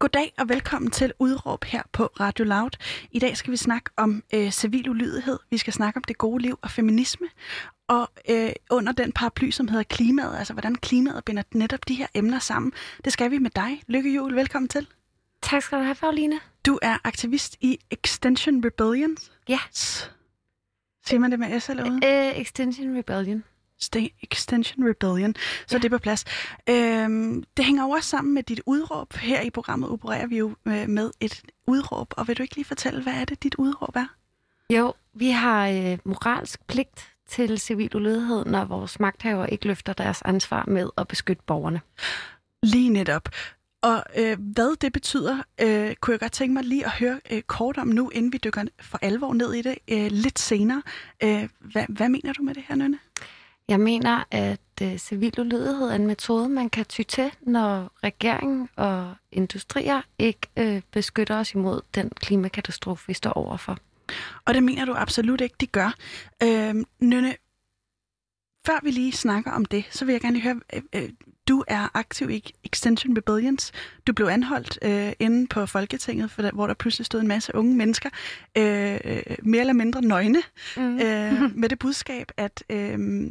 Goddag og velkommen til Udråb her på Radio Loud. I dag skal vi snakke om øh, civil ulydighed, vi skal snakke om det gode liv og feminisme, og øh, under den paraply, som hedder klimaet, altså hvordan klimaet binder netop de her emner sammen. Det skal vi med dig. Lykke Jul, velkommen til. Tak skal du have, Pauline. Du er aktivist i Extension Rebellion. Ja. Siger man det med S eller uden? Uh, Extension Rebellion. Stay Extension Rebellion, så ja. det er på plads. Øhm, det hænger jo også sammen med dit udråb. Her i programmet opererer vi jo med, med et udråb, og vil du ikke lige fortælle, hvad er det, dit udråb er? Jo, vi har øh, moralsk pligt til civil ulydighed, når vores magthaver ikke løfter deres ansvar med at beskytte borgerne. Lige netop. Og øh, hvad det betyder, øh, kunne jeg godt tænke mig lige at høre øh, kort om nu, inden vi dykker for alvor ned i det øh, lidt senere. Øh, hvad, hvad mener du med det her, Nynne? Jeg mener, at øh, civil ulydighed er en metode, man kan ty til, når regeringen og industrier ikke øh, beskytter os imod den klimakatastrofe, vi står overfor. Og det mener du absolut ikke, de gør. Øh, Nynne, før vi lige snakker om det, så vil jeg gerne høre, øh, øh, du er aktiv i Extension Rebellions. Du blev anholdt øh, inde på Folketinget, for der, hvor der pludselig stod en masse unge mennesker, øh, øh mere eller mindre nøgne, mm. øh, med det budskab, at øh,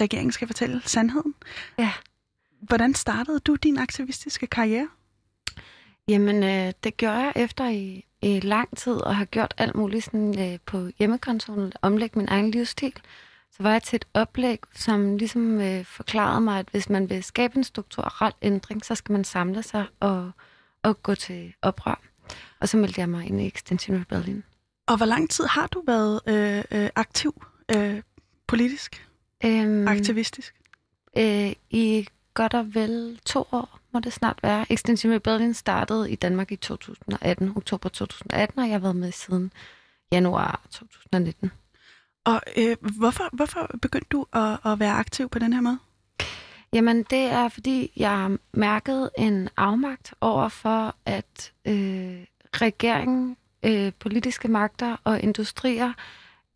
regeringen skal fortælle sandheden. Ja. Hvordan startede du din aktivistiske karriere? Jamen, øh, det gjorde jeg efter i, i lang tid, og har gjort alt muligt sådan, øh, på hjemmekontoren, omlægge min egen livsstil. Så var jeg til et oplæg, som ligesom øh, forklarede mig, at hvis man vil skabe en strukturel ændring, så skal man samle sig og, og gå til oprør. Og så meldte jeg mig ind i Extension Rebellion. Og hvor lang tid har du været øh, øh, aktiv øh, politisk? Øhm, Aktivistisk? Øh, I godt og vel to år må det snart være. Extension Rebellion startede i Danmark i 2018, oktober 2018, og jeg har været med siden januar 2019. Og øh, hvorfor, hvorfor begyndte du at, at være aktiv på den her måde? Jamen, det er fordi, jeg mærkede en afmagt over for, at øh, regeringen, øh, politiske magter og industrier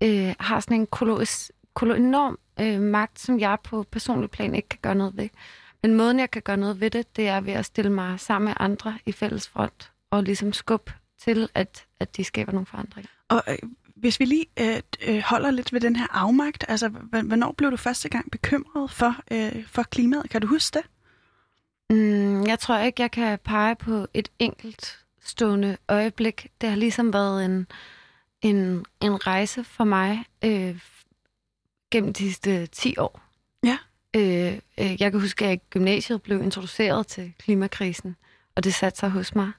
øh, har sådan en koloss, kolo, enorm øh, magt, som jeg på personlig plan ikke kan gøre noget ved. Men måden, jeg kan gøre noget ved det, det er ved at stille mig sammen med andre i fælles front og ligesom skubbe til, at, at de skaber nogle forandringer. Og øh, hvis vi lige øh, øh, holder lidt ved den her afmagt, altså hvornår blev du første gang bekymret for, øh, for klimaet? Kan du huske det? Mm, jeg tror ikke, jeg kan pege på et enkelt stående øjeblik. Det har ligesom været en, en, en rejse for mig øh, gennem de sidste 10 år. Ja. Øh, øh, jeg kan huske, at jeg i gymnasiet blev introduceret til klimakrisen, og det satte sig hos mig.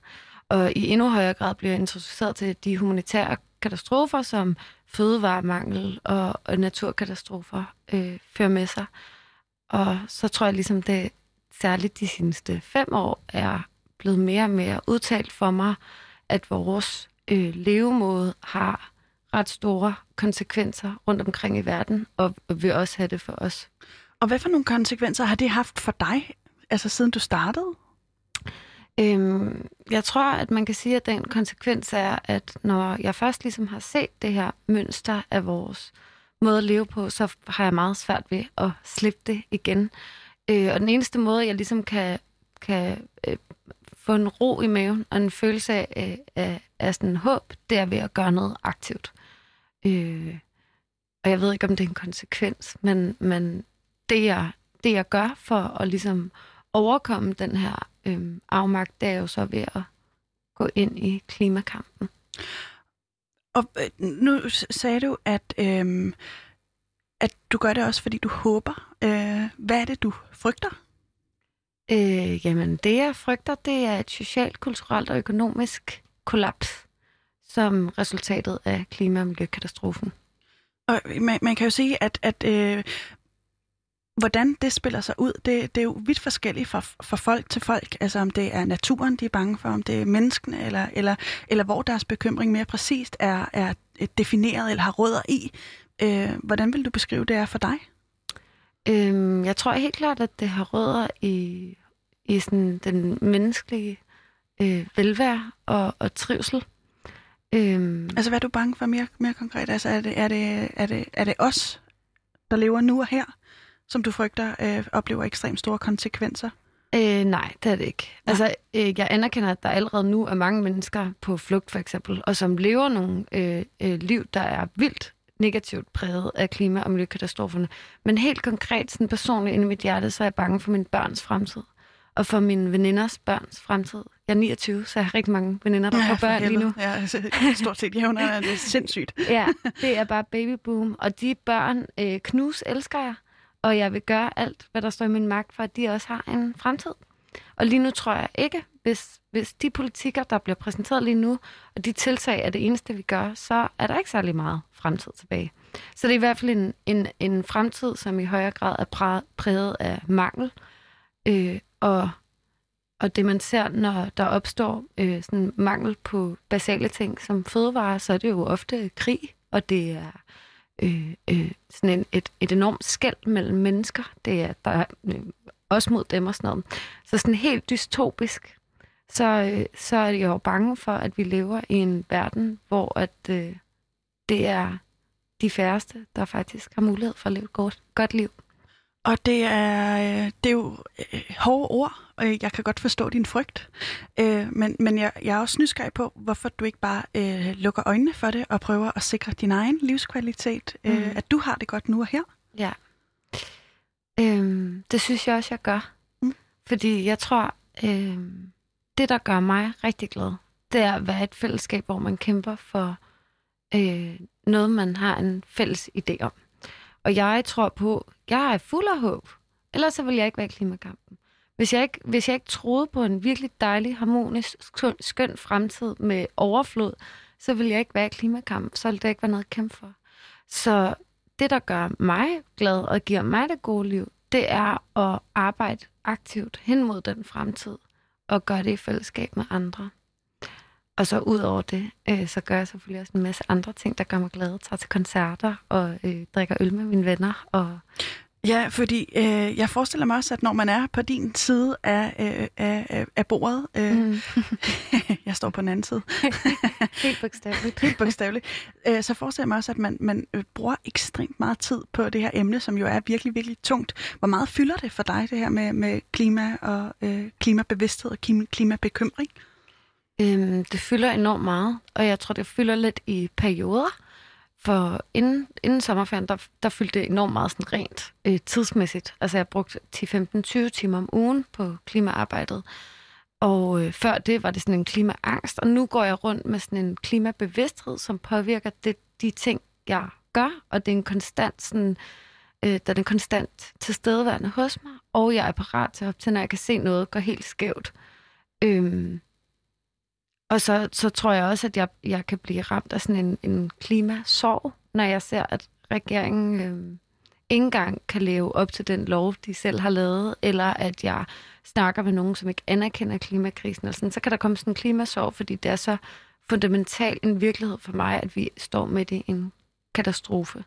Og i endnu højere grad blev jeg introduceret til de humanitære katastrofer, som fødevaremangel og, og naturkatastrofer øh, fører med sig. Og så tror jeg ligesom, det særligt de seneste fem år er blevet mere og mere udtalt for mig, at vores øh, levemåde har ret store konsekvenser rundt omkring i verden, og vil også have det for os. Og hvad for nogle konsekvenser har det haft for dig, altså siden du startede? Øhm, jeg tror, at man kan sige, at den konsekvens er, at når jeg først ligesom har set det her mønster af vores måde at leve på, så har jeg meget svært ved at slippe det igen. Øh, og den eneste måde, jeg ligesom kan, kan øh, få en ro i maven og en følelse af, af, af sådan håb, det er ved at gøre noget aktivt. Øh, og jeg ved ikke, om det er en konsekvens, men, men det, jeg, det, jeg gør for at ligesom overkomme den her øh, afmagt, det er jo så ved at gå ind i klimakampen. Og øh, nu sagde du, at, øh, at du gør det også, fordi du håber. Øh, hvad er det, du frygter? Øh, jamen, det jeg frygter, det er et socialt, kulturelt og økonomisk kollaps som resultatet af klima- og miljøkatastrofen. Og man, man kan jo sige, at, at øh, hvordan det spiller sig ud, det, det er jo vidt forskelligt fra, fra folk til folk. Altså om det er naturen, de er bange for, om det er menneskene, eller, eller, eller hvor deres bekymring mere præcist er, er defineret eller har rødder i. Øh, hvordan vil du beskrive det er for dig? Øhm, jeg tror helt klart, at det har rødder i, i sådan den menneskelige øh, velvære og, og trivsel. Øhm, altså, hvad er du bange for mere, mere konkret? Altså, er det, er, det, er, det, er det os, der lever nu og her, som du frygter øh, oplever ekstremt store konsekvenser? Øh, nej, det er det ikke. Nej. Altså, øh, jeg anerkender, at der allerede nu er mange mennesker på flugt, for eksempel, og som lever nogle øh, øh, liv, der er vildt negativt præget af klima- og miljøkatastroferne. Men helt konkret, sådan personligt inde i mit hjerte, så er jeg bange for min børns fremtid. Og for mine veninders børns fremtid. Jeg er 29, så jeg har rigtig mange veninder, der ja, får børn lige nu. Ja, altså, stort set jævner, det er sindssygt. ja, det er bare babyboom. Og de børn, øh, knus elsker jeg. Og jeg vil gøre alt, hvad der står i min magt, for at de også har en fremtid. Og lige nu tror jeg ikke, hvis, hvis de politikker, der bliver præsenteret lige nu, og de tiltag er det eneste, vi gør, så er der ikke særlig meget fremtid tilbage. Så det er i hvert fald en, en, en fremtid, som i højere grad er præget af mangel. Øh, og, og det man ser, når der opstår øh, sådan mangel på basale ting som fødevarer, så er det jo ofte krig, og det er øh, øh, sådan en, et, et enormt skæld mellem mennesker. Det er, der er øh, også mod dem og sådan noget. Så sådan helt dystopisk, så, øh, så er jeg jo bange for, at vi lever i en verden, hvor at, øh, det er de færreste, der faktisk har mulighed for at leve et godt, godt liv. Og det er, øh, det er jo øh, hårde ord, og jeg kan godt forstå din frygt. Øh, men men jeg, jeg er også nysgerrig på, hvorfor du ikke bare øh, lukker øjnene for det og prøver at sikre din egen livskvalitet. Mm. Øh, at du har det godt nu og her. Ja. Øhm, det synes jeg også, jeg gør. Mm. Fordi jeg tror, øh, det der gør mig rigtig glad, det er at være et fællesskab, hvor man kæmper for øh, noget, man har en fælles idé om. Og jeg tror på, jeg er fuld af håb. Ellers så vil jeg ikke være i klimakampen. Hvis jeg, ikke, hvis jeg ikke troede på en virkelig dejlig, harmonisk, skøn, skøn fremtid med overflod, så vil jeg ikke være i klimakampen. Så ville det ikke være noget at kæmpe for. Så det, der gør mig glad og giver mig det gode liv, det er at arbejde aktivt hen mod den fremtid og gøre det i fællesskab med andre. Og så ud over det, øh, så gør jeg selvfølgelig også en masse andre ting, der gør mig glad. Tager til koncerter og øh, drikker øl med mine venner. Og Ja, fordi øh, jeg forestiller mig også, at når man er på din side af, øh, af, af bordet, øh, mm. jeg står på den anden side, helt bogstaveligt, helt bogstaveligt øh, så forestiller jeg mig også, at man, man øh, bruger ekstremt meget tid på det her emne, som jo er virkelig, virkelig tungt. Hvor meget fylder det for dig, det her med, med klima og øh, klimabevidsthed og klimabekymring? Øhm, det fylder enormt meget, og jeg tror, det fylder lidt i perioder. For inden, inden sommerferien, der, der fyldte det enormt meget sådan rent øh, tidsmæssigt. Altså jeg brugte 10-15-20 timer om ugen på klimaarbejdet. Og øh, før det var det sådan en klimaangst, og nu går jeg rundt med sådan en klimabevidsthed, som påvirker det, de ting, jeg gør, og det er en konstant sådan, øh, der er en konstant tilstedeværende hos mig, og jeg er parat til op til, når jeg kan se noget gå helt skævt. Øhm, og så, så tror jeg også, at jeg, jeg kan blive ramt af sådan en, en klimasorg, når jeg ser, at regeringen øh, ikke engang kan leve op til den lov, de selv har lavet, eller at jeg snakker med nogen, som ikke anerkender klimakrisen. Eller sådan. Så kan der komme sådan en klimasorg, fordi det er så fundamental en virkelighed for mig, at vi står midt i en katastrofe.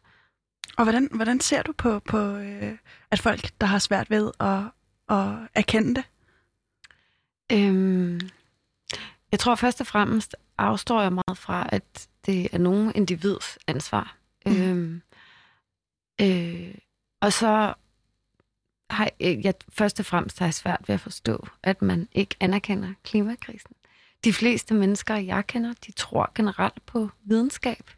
Og hvordan, hvordan ser du på, på øh, at folk, der har svært ved at, at erkende det? Øhm, jeg tror først og fremmest afstår jeg meget fra, at det er nogen individs ansvar. Mm. Øhm, øh, og så har jeg, jeg først og fremmest har jeg svært ved at forstå, at man ikke anerkender klimakrisen. De fleste mennesker, jeg kender, de tror generelt på videnskab.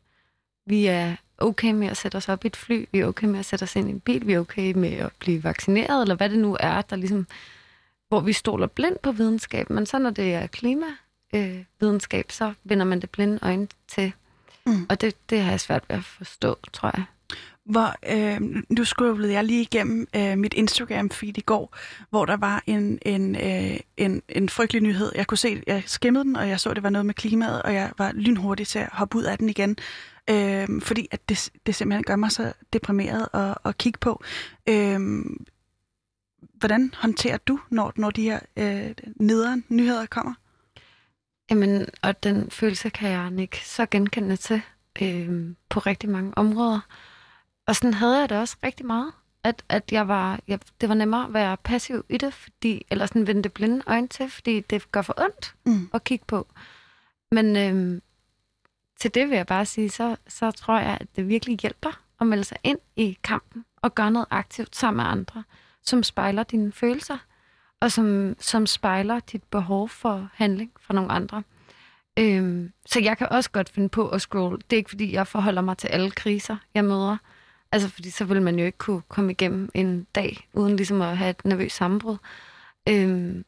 Vi er okay med at sætte os op i et fly, vi er okay med at sætte os ind i en bil, vi er okay med at blive vaccineret, eller hvad det nu er, der ligesom, hvor vi stoler blindt på videnskab. Men så når det er klima, øh, videnskab, så vender man det blinde øjne til. Mm. Og det, det har jeg svært ved at forstå, tror jeg. Hvor, øh, nu scrollede jeg lige igennem øh, mit Instagram-feed i går, hvor der var en, en, øh, en, en frygtelig nyhed. Jeg kunne se, jeg skimmede den, og jeg så, at det var noget med klimaet, og jeg var lynhurtig til at hoppe ud af den igen. Øh, fordi at det, det simpelthen gør mig så deprimeret at, at kigge på. Øh, hvordan håndterer du, når, når de her øh, nederen nyheder kommer? Jamen, og den følelse kan jeg ikke så genkende til øh, på rigtig mange områder. Og sådan havde jeg det også rigtig meget. At, at jeg var, jeg, det var nemmere at være passiv i det, fordi, eller sådan vende det blinde øjne til, fordi det gør for ondt mm. at kigge på. Men øh, til det vil jeg bare sige, så, så tror jeg, at det virkelig hjælper at melde sig ind i kampen og gøre noget aktivt sammen med andre, som spejler dine følelser og som, som spejler dit behov for handling fra nogle andre. Øhm, så jeg kan også godt finde på at scrolle. Det er ikke, fordi jeg forholder mig til alle kriser, jeg møder. Altså, fordi så vil man jo ikke kunne komme igennem en dag, uden ligesom at have et nervøst sammenbrud. Øhm,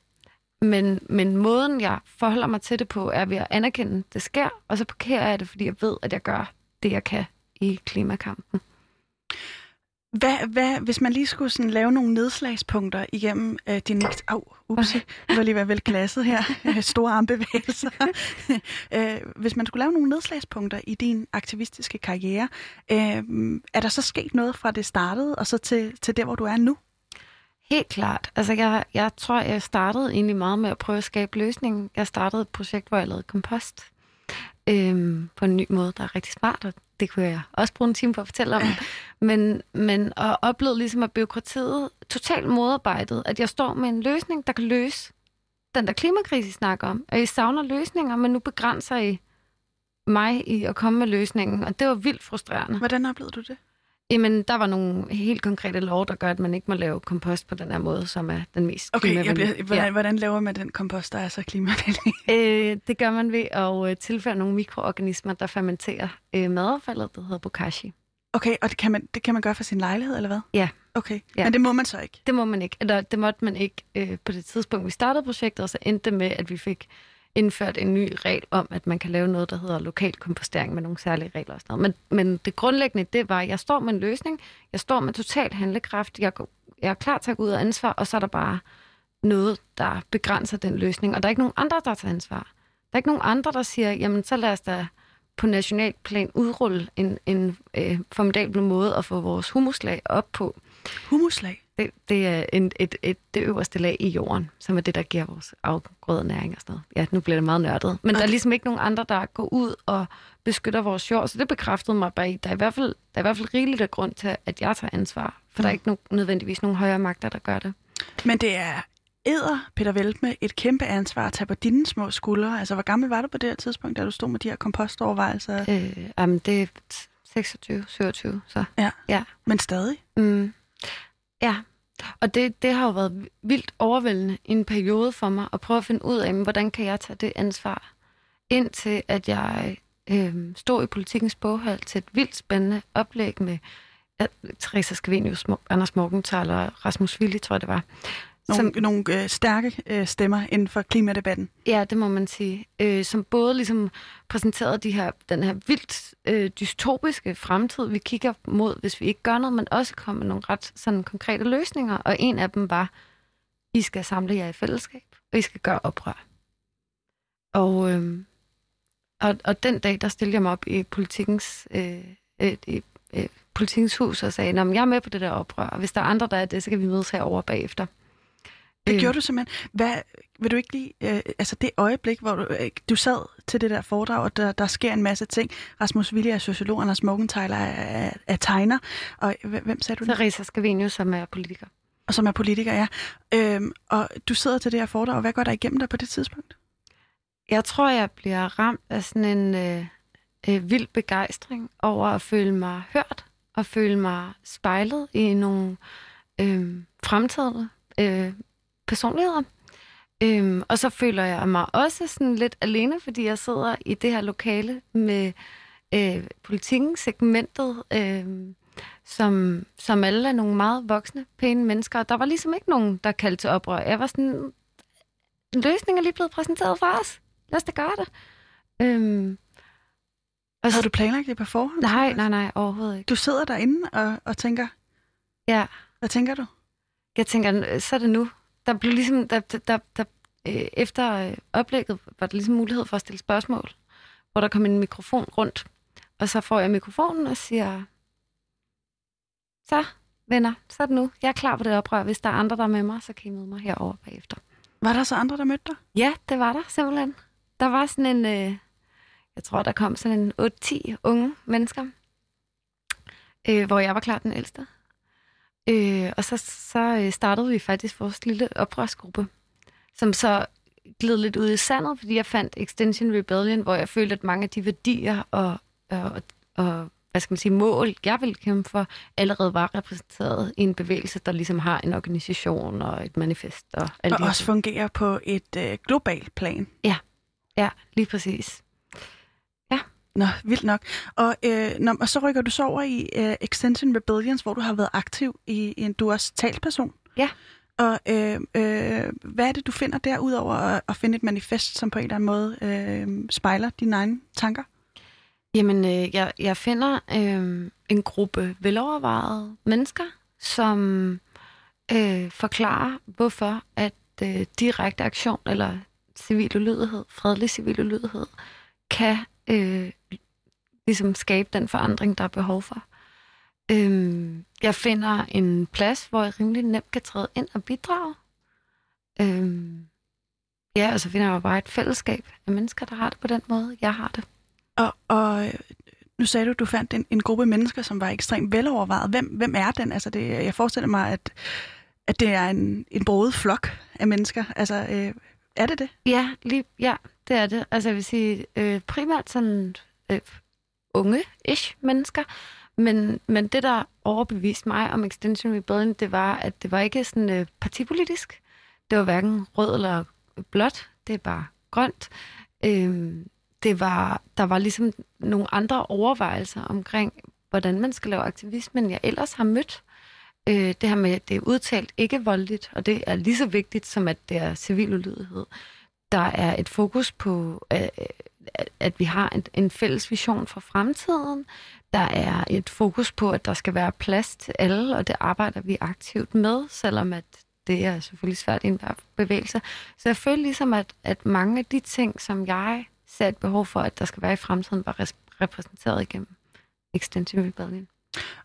men, men måden, jeg forholder mig til det på, er ved at anerkende, at det sker, og så parkerer jeg det, fordi jeg ved, at jeg gør det, jeg kan i klimakampen. Hvad, hvad, hvis man lige skulle sådan lave nogle nedslagspunkter igennem øh, din... Au, ups, det var lige være vel klasset her. Store armbevægelser. øh, hvis man skulle lave nogle nedslagspunkter i din aktivistiske karriere, øh, er der så sket noget fra det startede, og så til, til der, hvor du er nu? Helt klart. Altså, jeg, jeg tror, jeg startede egentlig meget med at prøve at skabe løsningen. Jeg startede et projekt, hvor jeg lavede kompost øhm, på en ny måde, der er rigtig smart, og det kunne jeg også bruge en time på at fortælle om. Men, men at opleve ligesom, at byråkratiet totalt modarbejdet, at jeg står med en løsning, der kan løse den der klimakrise, I snakker om. Og I savner løsninger, men nu begrænser I mig i at komme med løsningen, og det var vildt frustrerende. Hvordan oplevede du det? Jamen, der var nogle helt konkrete lov, der gør, at man ikke må lave kompost på den her måde, som er den mest Okay, jeg bliver, hvordan, ja. hvordan laver man den kompost, der er så klimavenlig? Øh, det gør man ved at øh, tilføre nogle mikroorganismer, der fermenterer øh, madaffaldet, der hedder bokashi. Okay, og det kan, man, det kan man gøre for sin lejlighed, eller hvad? Ja. Okay, Ja. men det må man så ikke? Det må man ikke. Eller det måtte man ikke øh, på det tidspunkt, vi startede projektet, og så endte det med, at vi fik indført en ny regel om, at man kan lave noget, der hedder lokal kompostering med nogle særlige regler og sådan noget. Men, men det grundlæggende, det var, at jeg står med en løsning, jeg står med total handlekraft, jeg, jeg er klar til at gå ud af ansvar, og så er der bare noget, der begrænser den løsning. Og der er ikke nogen andre, der tager ansvar. Der er ikke nogen andre, der siger, jamen så lad os da på national plan udrulle en, en øh, formidabel måde at få vores humuslag op på. Humuslag? Det, det er en, et, et, det øverste lag i jorden, som er det, der giver vores afgrøde næring og sådan noget. Ja, nu bliver det meget nørdet. Men okay. der er ligesom ikke nogen andre, der går ud og beskytter vores jord. Så det bekræftede mig bare i, der er i hvert fald, der er i hvert fald rigeligt af grund til, at jeg tager ansvar. For der er ikke no, nødvendigvis nogen højere magter, der gør det. Men det er æder, Peter Veltme, et kæmpe ansvar at tage på dine små skuldre. Altså, hvor gammel var du på det her tidspunkt, da du stod med de her kompostovervejelser? Øh, jamen, det er 26, 27, så Ja. ja. Men stadig? Mm. Ja, og det, det har jo været vildt overvældende i en periode for mig at prøve at finde ud af, hvordan kan jeg tage det ansvar, indtil at jeg øh, stod i politikens boghold til et vildt spændende oplæg med ja, Teresa Skvenius, Anders Morgenthaler og Rasmus Willi, tror jeg det var. Nogle, som, nogle øh, stærke øh, stemmer inden for klimadebatten. Ja, det må man sige. Øh, som både ligesom præsenterede de her, den her vildt øh, dystopiske fremtid, vi kigger mod, hvis vi ikke gør noget, men også kom med nogle ret sådan, konkrete løsninger. Og en af dem var, I skal samle jer i fællesskab, og I skal gøre oprør. Og, øh, og, og den dag, der stillede jeg mig op i politikens, øh, øh, i, øh, politikens hus og sagde, at jeg er med på det der oprør, og hvis der er andre, der er det, så kan vi mødes herovre bagefter. Det Øh. gjorde du simpelthen. Hvad, vil du ikke lige... Øh, altså det øjeblik, hvor du, øh, du sad til det der foredrag, og der, der sker en masse ting. Rasmus Willi er sociolog, Anders Morgenthaler er, er, er tegner. Og hvem sagde du? det? Teresa Scavenius, som er politiker. Og som er politiker, ja. Øhm, og du sidder til det her foredrag, og hvad går der igennem dig på det tidspunkt? Jeg tror, jeg bliver ramt af sådan en øh, øh, vild begejstring over at føle mig hørt og føle mig spejlet i nogle øh, fremtidige øh, personligheder. Øhm, og så føler jeg mig også sådan lidt alene, fordi jeg sidder i det her lokale med øh, politikken, segmentet, øh, som, som alle er nogle meget voksne, pæne mennesker. Og der var ligesom ikke nogen, der kaldte til oprør. Jeg var sådan, løsningen er lige blevet præsenteret for os. Lad os da gøre det. Øhm, og Havde du planlagt det på forhånd? Nej, nej, nej, overhovedet ikke. Du sidder derinde og, og tænker, Ja, hvad tænker du? jeg tænker, så er det nu. Der blev ligesom, der, der, der, der øh, efter øh, oplægget, var der ligesom mulighed for at stille spørgsmål, hvor der kom en mikrofon rundt. Og så får jeg mikrofonen og siger, så venner, så er det nu. Jeg er klar på det oprør. Hvis der er andre, der er med mig, så kan I møde mig herovre bagefter. Var der så andre, der mødte dig? Ja, det var der simpelthen. Der var sådan en, øh, jeg tror, der kom sådan en 8-10 unge mennesker, øh, hvor jeg var klart den ældste. Øh, og så, så øh, startede vi faktisk vores lille oprørsgruppe, som så gled lidt ud i sandet, fordi jeg fandt Extension Rebellion, hvor jeg følte, at mange af de værdier og, og, og hvad skal man sige, mål, jeg vil kæmpe for, allerede var repræsenteret i en bevægelse, der ligesom har en organisation og et manifest. Og, og også fungerer på et øh, globalt plan. Ja, ja, lige præcis. Nå, vildt nok. Og, øh, når, og så rykker du så over i øh, Extension Rebellions, hvor du har været aktiv i en, du er også talsperson. Ja. Og øh, øh, hvad er det, du finder der, udover at, at finde et manifest, som på en eller anden måde øh, spejler dine egne tanker? Jamen, øh, jeg, jeg finder øh, en gruppe velovervejede mennesker, som øh, forklarer, hvorfor at øh, direkte aktion eller civil ulydighed, fredelig civil ulydighed, kan øh, ligesom skabe den forandring, der er behov for. Øh, jeg finder en plads, hvor jeg rimelig nemt kan træde ind og bidrage. Øh, ja, og så finder jeg bare et fællesskab af mennesker, der har det på den måde, jeg har det. Og, og nu sagde du, at du fandt en, en gruppe mennesker, som var ekstremt velovervejet. Hvem, hvem er den? Altså det, jeg forestiller mig, at, at det er en, en broet flok af mennesker. Altså, øh, er det det? Ja, lige, ja, det er det. Altså jeg vil sige, øh, primært sådan øh, unge-ish mennesker. Men, men det, der overbeviste mig om Extinction Rebellion, det var, at det var ikke sådan øh, partipolitisk. Det var hverken rød eller blåt. Det er bare grønt. Øh, det var, der var ligesom nogle andre overvejelser omkring, hvordan man skal lave aktivisme, end jeg ellers har mødt. Øh, det her med, at det er udtalt ikke voldeligt, og det er lige så vigtigt, som at det er civil ulydighed. Der er et fokus på, øh, at, at vi har en, en fælles vision for fremtiden. Der er et fokus på, at der skal være plads til alle, og det arbejder vi aktivt med, selvom at det er selvfølgelig svært i enhver bevægelse. Så jeg føler ligesom, at, at mange af de ting, som jeg ser et behov for, at der skal være i fremtiden, var repræsenteret igennem Extensive Rebellion.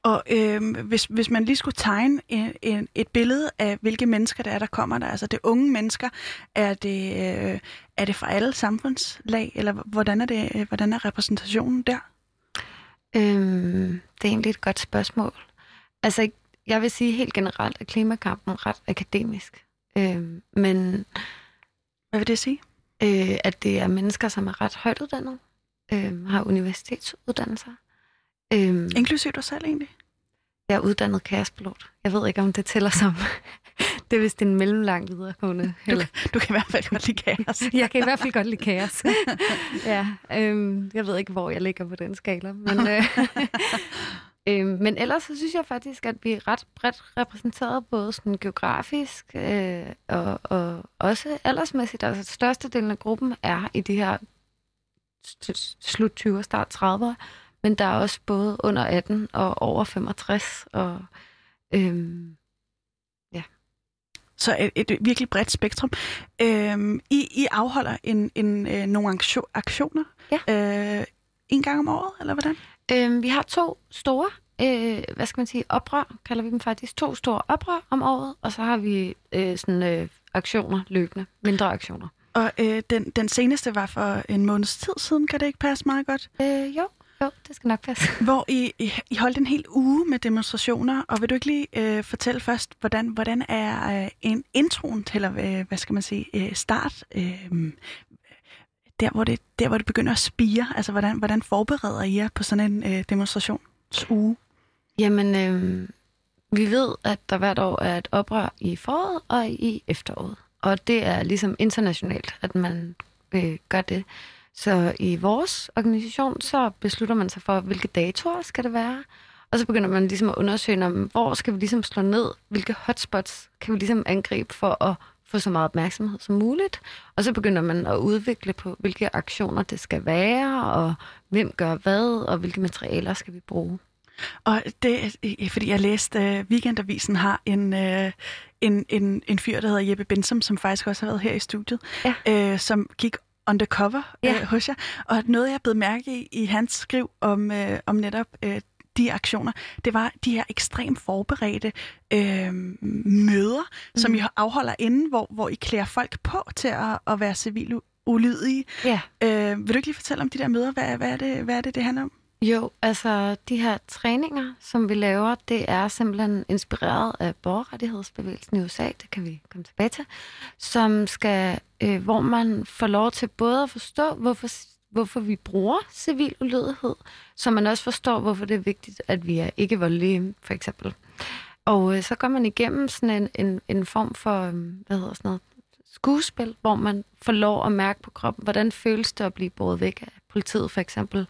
Og øh, hvis, hvis man lige skulle tegne en, en, et billede af, hvilke mennesker det er, der kommer der, altså det unge mennesker, er det, øh, er det fra alle samfundslag, eller hvordan er, det, øh, hvordan er repræsentationen der? Øhm, det er egentlig et godt spørgsmål. Altså, jeg vil sige helt generelt, at klimakampen ret akademisk. Øhm, men... Hvad vil det sige? øh, at det er mennesker, som er ret højt uddannet, øh, har universitetsuddannelser. Øh, Inklusiv dig selv egentlig? Jeg er uddannet kaospilot. Jeg ved ikke, om det tæller som. det er vist en mellemlang videregående. Du, eller... du kan i hvert fald godt lide kaos. jeg kan i hvert fald godt lide kaos. ja, øh, jeg ved ikke, hvor jeg ligger på den skala. Men, øh, Øh, men ellers så synes jeg faktisk, at vi er ret bredt repræsenteret, både sådan geografisk øh, og, og også aldersmæssigt. Altså størstedelen af gruppen er i de her slut 20'er, start 30'er, men der er også både under 18 og over 65. Og, øhm, ja. Så et, et virkelig bredt spektrum. Øhm, I, I afholder en, en, øh, nogle aktioner ja. øh, en gang om året, eller hvordan? Øh, vi har to store, øh, hvad skal man sige, oprør, kalder vi dem faktisk, to store oprør om året, og så har vi øh, sådan øh, aktioner løbende, mindre aktioner. Og øh, den, den seneste var for en måneds tid siden, kan det ikke passe meget godt? Øh, jo, jo, det skal nok passe. Hvor I, I, holdt en hel uge med demonstrationer, og vil du ikke lige øh, fortælle først, hvordan, hvordan er øh, en introen til, øh, hvad skal man sige, øh, start, øh, der hvor, det, der, hvor det begynder at spire? Altså, hvordan, hvordan forbereder I jer på sådan en øh, demonstrationsuge? Jamen, øh, vi ved, at der hvert år er et oprør i foråret og i efteråret. Og det er ligesom internationalt, at man øh, gør det. Så i vores organisation, så beslutter man sig for, hvilke datoer skal det være. Og så begynder man ligesom at undersøge, om, hvor skal vi ligesom slå ned, hvilke hotspots kan vi ligesom angribe for at få så meget opmærksomhed som muligt. Og så begynder man at udvikle på, hvilke aktioner det skal være, og hvem gør hvad, og hvilke materialer skal vi bruge. Og det fordi jeg læste, uh, Weekendavisen har en, uh, en, en, en fyr, der hedder Jeppe Bensom, som faktisk også har været her i studiet, ja. uh, som gik undercover ja. uh, hos jer. Og noget, jeg blev mærke i, i hans skriv om, uh, om netop uh, de aktioner, det var de her ekstremt forberedte øh, møder, mm. som I afholder inden, hvor, hvor I klæder folk på til at, at være civil ulydige. Ja. Øh, vil du ikke lige fortælle om de der møder? Hvad, hvad, er, det, hvad er det, det handler om? Jo, altså de her træninger, som vi laver, det er simpelthen inspireret af borgerrettighedsbevægelsen i USA, det kan vi komme tilbage til, som skal, øh, hvor man får lov til både at forstå, hvorfor hvorfor vi bruger civil ulydighed, så man også forstår, hvorfor det er vigtigt, at vi er ikke voldelige, for eksempel. Og øh, så går man igennem sådan en, en, en form for, øh, hvad hedder sådan noget, skuespil, hvor man får lov at mærke på kroppen, hvordan føles det at blive båret væk af politiet, for eksempel.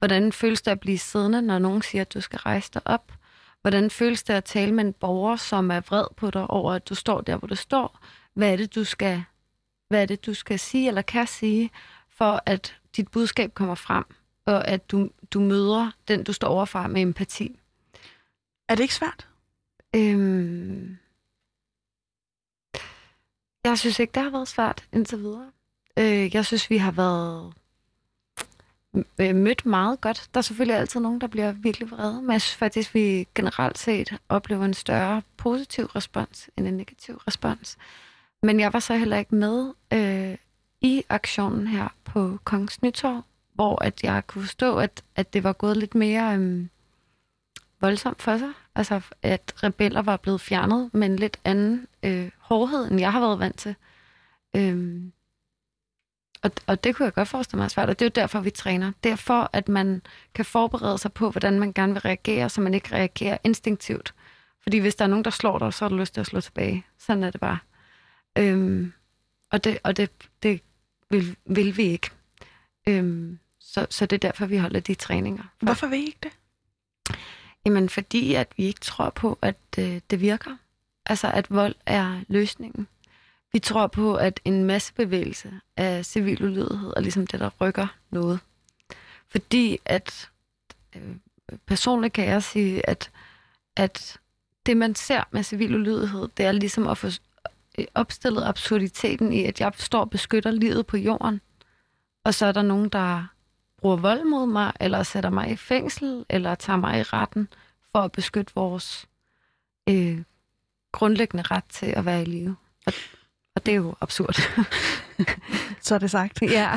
Hvordan føles det at blive siddende, når nogen siger, at du skal rejse dig op? Hvordan føles det at tale med en borger, som er vred på dig over, at du står der, hvor du står? Hvad er det, du skal, hvad er det, du skal sige eller kan sige, for at dit budskab kommer frem, og at du, du møder den, du står overfor med empati? Er det ikke svært? Øhm... Jeg synes ikke, det har været svært indtil videre. Øh, jeg synes, vi har været Øh, mødt meget godt. Der er selvfølgelig altid nogen, der bliver virkelig vrede, men jeg synes faktisk, vi generelt set oplever en større positiv respons end en negativ respons. Men jeg var så heller ikke med øh, i aktionen her på Kongens Nytorv, hvor at jeg kunne forstå, at, at det var gået lidt mere øh, voldsomt for sig. Altså, at rebeller var blevet fjernet med en lidt anden øh, hårdhed, end jeg har været vant til. Øh, og, og det kunne jeg godt forestille mig er svært, og det er jo derfor, vi træner. Derfor, at man kan forberede sig på, hvordan man gerne vil reagere, så man ikke reagerer instinktivt. Fordi hvis der er nogen, der slår dig, så har du lyst til at slå tilbage. Sådan er det bare. Øhm, og det, og det, det vil, vil vi ikke. Øhm, så, så det er derfor, vi holder de træninger. For. Hvorfor vil I ikke det? Jamen, fordi at vi ikke tror på, at øh, det virker. Altså, at vold er løsningen. Vi tror på, at en masse bevægelse af civil ulydighed er ligesom det, der rykker noget. Fordi at øh, personligt kan jeg sige, at, at det, man ser med civil ulydighed, det er ligesom at få øh, opstillet absurditeten i, at jeg står og beskytter livet på jorden, og så er der nogen, der bruger vold mod mig, eller sætter mig i fængsel, eller tager mig i retten for at beskytte vores øh, grundlæggende ret til at være i live. Og og det er jo absurd. Så er det sagt. Ja.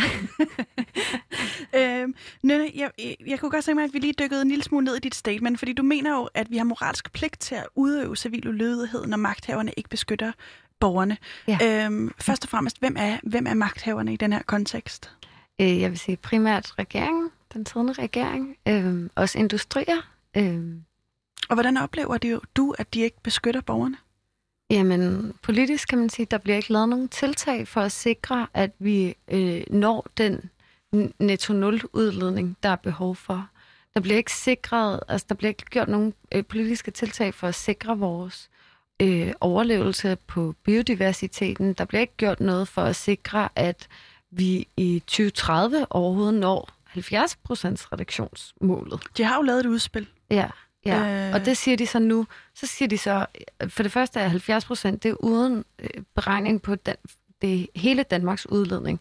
øhm, Nynne, jeg, jeg kunne godt tænke mig, at vi lige dykkede en lille smule ned i dit statement, fordi du mener jo, at vi har moralsk pligt til at udøve civil ulydighed, når magthaverne ikke beskytter borgerne. Ja. Øhm, først og fremmest, hvem er, hvem er magthaverne i den her kontekst? Øh, jeg vil sige primært regeringen, den tidende regering, øh, også industrier. Øh. Og hvordan oplever det jo, du, at de ikke beskytter borgerne? Jamen, politisk kan man sige, at der bliver ikke lavet nogen tiltag for at sikre, at vi øh, når den netto nul udledning, der er behov for. Der bliver ikke sikret, altså der bliver ikke gjort nogen øh, politiske tiltag for at sikre vores øh, overlevelse på biodiversiteten. Der bliver ikke gjort noget for at sikre, at vi i 2030 overhovedet når 70% reduktionsmålet. De har jo lavet et udspil. Ja. Ja, øh... og det siger de så nu. Så siger de så, for det første er 70 procent, det er uden øh, beregning på den, det hele Danmarks udledning.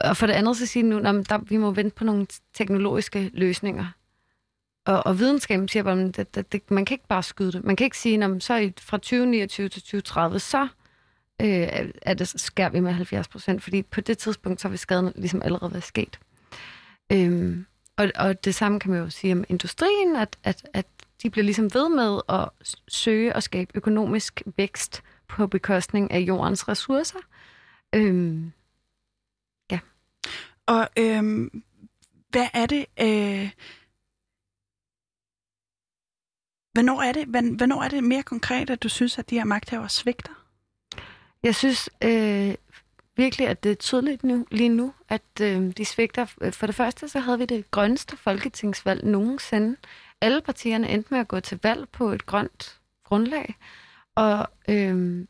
Og for det andet så siger de nu, at der, vi må vente på nogle teknologiske løsninger. Og, og videnskaben siger bare, at det, det, man kan ikke bare skyde det. Man kan ikke sige, at så fra 2029 til 2030, så øh, er det, skær vi med 70 procent, fordi på det tidspunkt, så vil skaden ligesom allerede være sket. Øhm, og, og det samme kan man jo sige om industrien, at, at, at de bliver ligesom ved med at søge og skabe økonomisk vækst på bekostning af jordens ressourcer. Øhm, ja. Og øhm, hvad er det... Øh Hvornår er, det, hvornår er det mere konkret, at du synes, at de her magthavere svigter? Jeg synes, øh, virkelig, at det er tydeligt nu, lige nu, at øh, de svigter. For det første, så havde vi det grønste folketingsvalg nogensinde. Alle partierne endte med at gå til valg på et grønt grundlag. Og, øhm,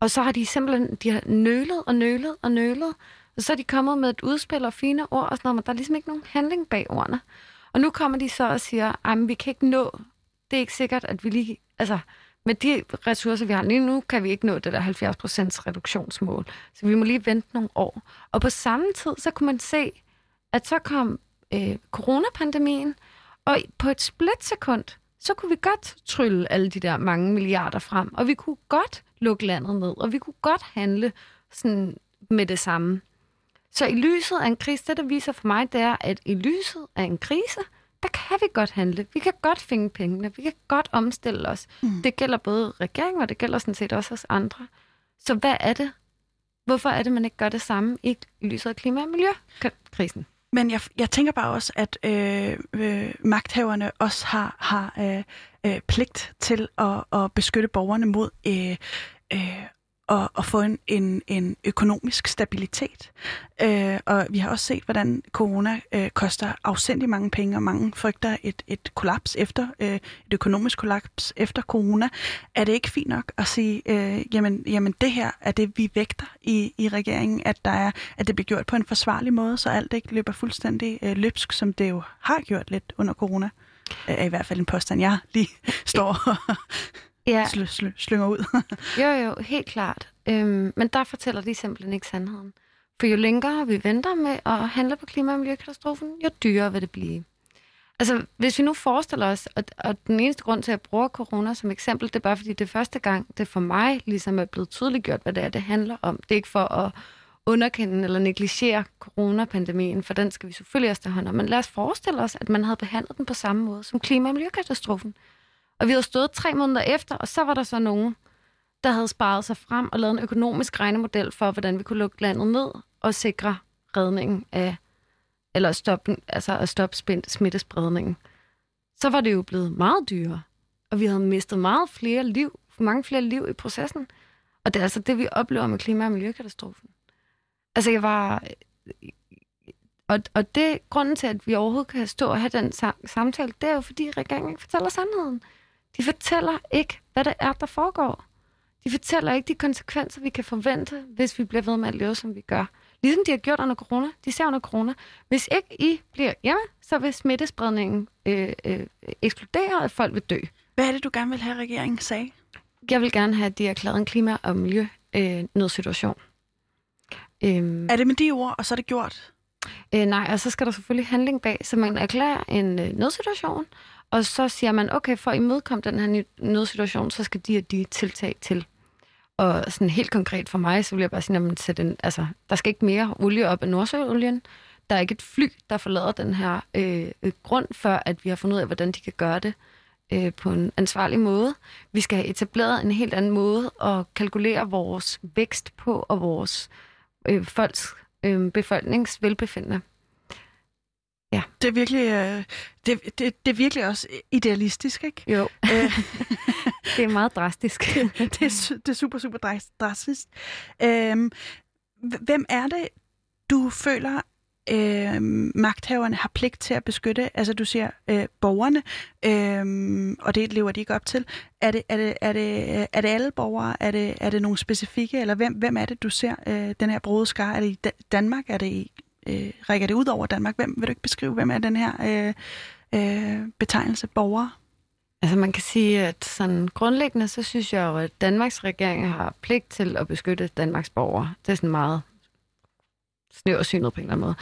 og så har de simpelthen de har nølet og nølet og nølet. Og så er de kommet med et udspil og fine ord og sådan noget, men der er ligesom ikke nogen handling bag ordene. Og nu kommer de så og siger, at vi kan ikke nå, det er ikke sikkert, at vi lige, altså, med de ressourcer, vi har lige nu, kan vi ikke nå det der 70% reduktionsmål. Så vi må lige vente nogle år. Og på samme tid, så kunne man se, at så kom øh, coronapandemien, og på et splitsekund, så kunne vi godt trylle alle de der mange milliarder frem, og vi kunne godt lukke landet ned, og vi kunne godt handle sådan med det samme. Så i lyset af en krise, det der viser for mig, det er, at i lyset af en krise, der kan vi godt handle. Vi kan godt finde pengene. Vi kan godt omstille os. Mm. Det gælder både regeringen, og det gælder sådan set også os andre. Så hvad er det? Hvorfor er det, man ikke gør det samme i lyset af klima- og miljøkrisen? Men jeg, jeg tænker bare også, at øh, øh, magthaverne også har, har øh, øh, pligt til at, at beskytte borgerne mod øh, øh, at, at få en, en, en økonomisk stabilitet. Øh, og vi har også set, hvordan corona øh, koster afsindig mange penge, og mange frygter et, et kollaps efter, øh, et økonomisk kollaps efter corona. Er det ikke fint nok at sige, øh, jamen, jamen det her er det, vi vægter i, i regeringen, at, der er, at det bliver gjort på en forsvarlig måde, så alt ikke løber fuldstændig øh, løbsk, som det jo har gjort lidt under corona? Øh, er i hvert fald en påstand, jeg lige står ja. sl- sl- slynger ud. jo, jo, helt klart. Øhm, men der fortæller de simpelthen ikke sandheden. For jo længere vi venter med at handle på klima- og miljøkatastrofen, jo dyrere vil det blive. Altså, hvis vi nu forestiller os, at, at den eneste grund til, at jeg bruger corona som eksempel, det er bare fordi, det er første gang, det for mig ligesom er blevet tydeligt gjort, hvad det er, det handler om. Det er ikke for at underkende eller negligere coronapandemien, for den skal vi selvfølgelig også tage hånd om. Men lad os forestille os, at man havde behandlet den på samme måde som klima- og miljøkatastrofen. Og vi havde stået tre måneder efter, og så var der så nogen, der havde sparet sig frem og lavet en økonomisk regnemodel for, hvordan vi kunne lukke landet ned og sikre redningen af, eller stoppe, altså at stoppe smittespredningen. Så var det jo blevet meget dyrere, og vi havde mistet meget flere liv, mange flere liv i processen. Og det er altså det, vi oplever med klima- og miljøkatastrofen. Altså, jeg var... Og, og det grunden til, at vi overhovedet kan stå og have den samtale, det er jo, fordi regeringen ikke fortæller sandheden. De fortæller ikke, hvad det er, der foregår. De fortæller ikke de konsekvenser, vi kan forvente, hvis vi bliver ved med at leve, som vi gør. Ligesom de har gjort under corona. De ser under corona. Hvis ikke I bliver hjemme, så vil smittespredningen øh, øh, eksplodere, og folk vil dø. Hvad er det, du gerne vil have, regeringen sagde? Jeg vil gerne have, at de erklæret en klima- og miljø-nødsituation. Øh, øhm, er det med de ord, og så er det gjort? Øh, nej, og så skal der selvfølgelig handling bag, så man erklærer en øh, nødsituation, og så siger man, okay, for at imødekomme den her nødsituation, så skal de og de tiltag til. Og sådan helt konkret for mig, så vil jeg bare sige, at den, altså, der skal ikke mere olie op af Nordsøolien. Der er ikke et fly, der forlader den her øh, grund, før at vi har fundet ud af, hvordan de kan gøre det øh, på en ansvarlig måde. Vi skal have etableret en helt anden måde at kalkulere vores vækst på og vores øh, folks øh, befolkningsvelbefindende. Ja. Det er virkelig, øh, det, det, det er virkelig også idealistisk, ikke? Jo. Øh. det er meget drastisk. det, det, er, det er super, super drastisk. Øh, hvem er det, du føler, øh, magthaverne har pligt til at beskytte? Altså du siger øh, borgerne, øh, og det lever de ikke op til. Er det, er det, er det, er det alle borgere? Er det, er det nogle specifikke? Eller hvem, hvem er det, du ser øh, den her brode skar? Er det i Danmark? Er det i øh, rækker det ud over Danmark? Hvem vil du ikke beskrive, hvem er den her øh, øh, betegnelse borgere? Altså man kan sige, at sådan grundlæggende, så synes jeg jo, at Danmarks regering har pligt til at beskytte Danmarks borgere. Det er sådan meget snæversynet på en eller anden måde.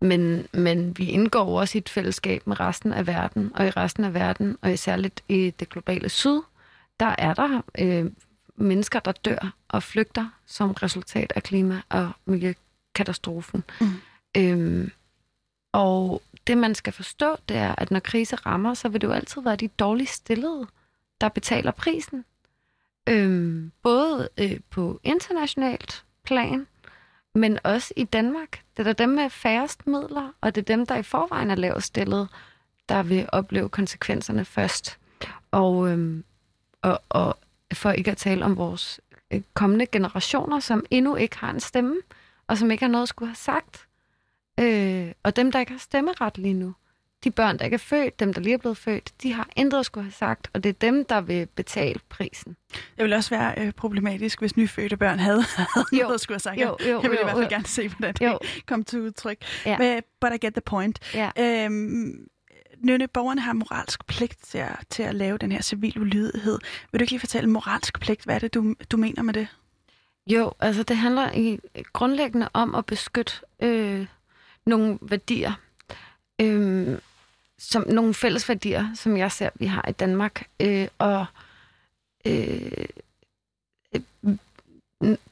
Men, men vi indgår også i et fællesskab med resten af verden, og i resten af verden, og særligt i det globale syd, der er der øh, mennesker, der dør og flygter som resultat af klima- og miljøkatastrofen. Mm. Øhm, og det, man skal forstå, det er, at når krise rammer, så vil det jo altid være de dårligst stillede, der betaler prisen. Øhm, både øh, på internationalt plan, men også i Danmark. Det er dem med færrest midler, og det er dem, der i forvejen er lavest stillet, der vil opleve konsekvenserne først. Og, øhm, og, og for ikke at tale om vores øh, kommende generationer, som endnu ikke har en stemme, og som ikke har noget at skulle have sagt. Øh, og dem, der ikke har stemmeret lige nu, de børn, der ikke er født, dem, der lige er blevet født, de har intet at skulle have sagt, og det er dem, der vil betale prisen. Det ville også være øh, problematisk, hvis nyfødte børn havde, havde jo. noget at skulle have sagt. Jo, jo, jeg ville jo, i hvert fald jo. gerne se, hvordan det jo. kom til udtryk. Ja. Men, but I get the point. Ja. Øhm, Nynne, borgerne har moralsk pligt til at, til at lave den her civil ulydighed. Vil du ikke lige fortælle moralsk pligt? Hvad er det, du, du mener med det? Jo, altså det handler i grundlæggende om at beskytte øh, nogle værdier, øh, som nogle fælles værdier, som jeg ser, vi har i Danmark. Øh, og øh,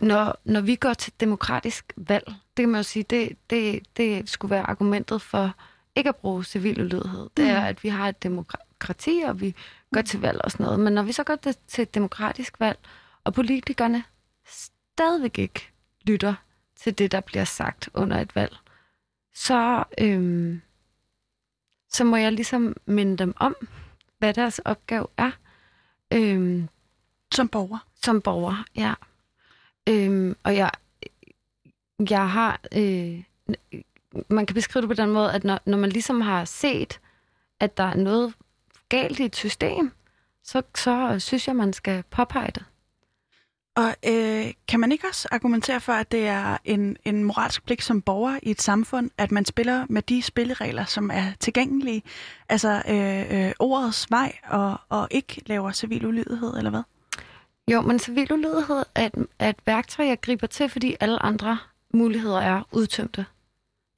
når, når vi går til demokratisk valg, det kan man jo sige, det, det, det skulle være argumentet for ikke at bruge civil ulydighed. Det er, mm. at vi har et demokrati, og vi går til valg og sådan noget. Men når vi så går til et demokratisk valg, og politikerne stadigvæk ikke lytter til det, der bliver sagt under et valg, så, øhm, så må jeg ligesom minde dem om, hvad deres opgave er. Øhm, Som borger. som borger, ja. Øhm, og jeg, jeg har... Øh, man kan beskrive det på den måde, at når, når man ligesom har set, at der er noget galt i et system, så, så synes jeg, man skal påpege det. Og øh, kan man ikke også argumentere for, at det er en, en moralsk pligt som borger i et samfund, at man spiller med de spilleregler, som er tilgængelige, altså øh, øh, ordets vej, og, og ikke laver civil ulydighed, eller hvad? Jo, men civil ulydighed er et, er et værktøj, jeg griber til, fordi alle andre muligheder er udtømte.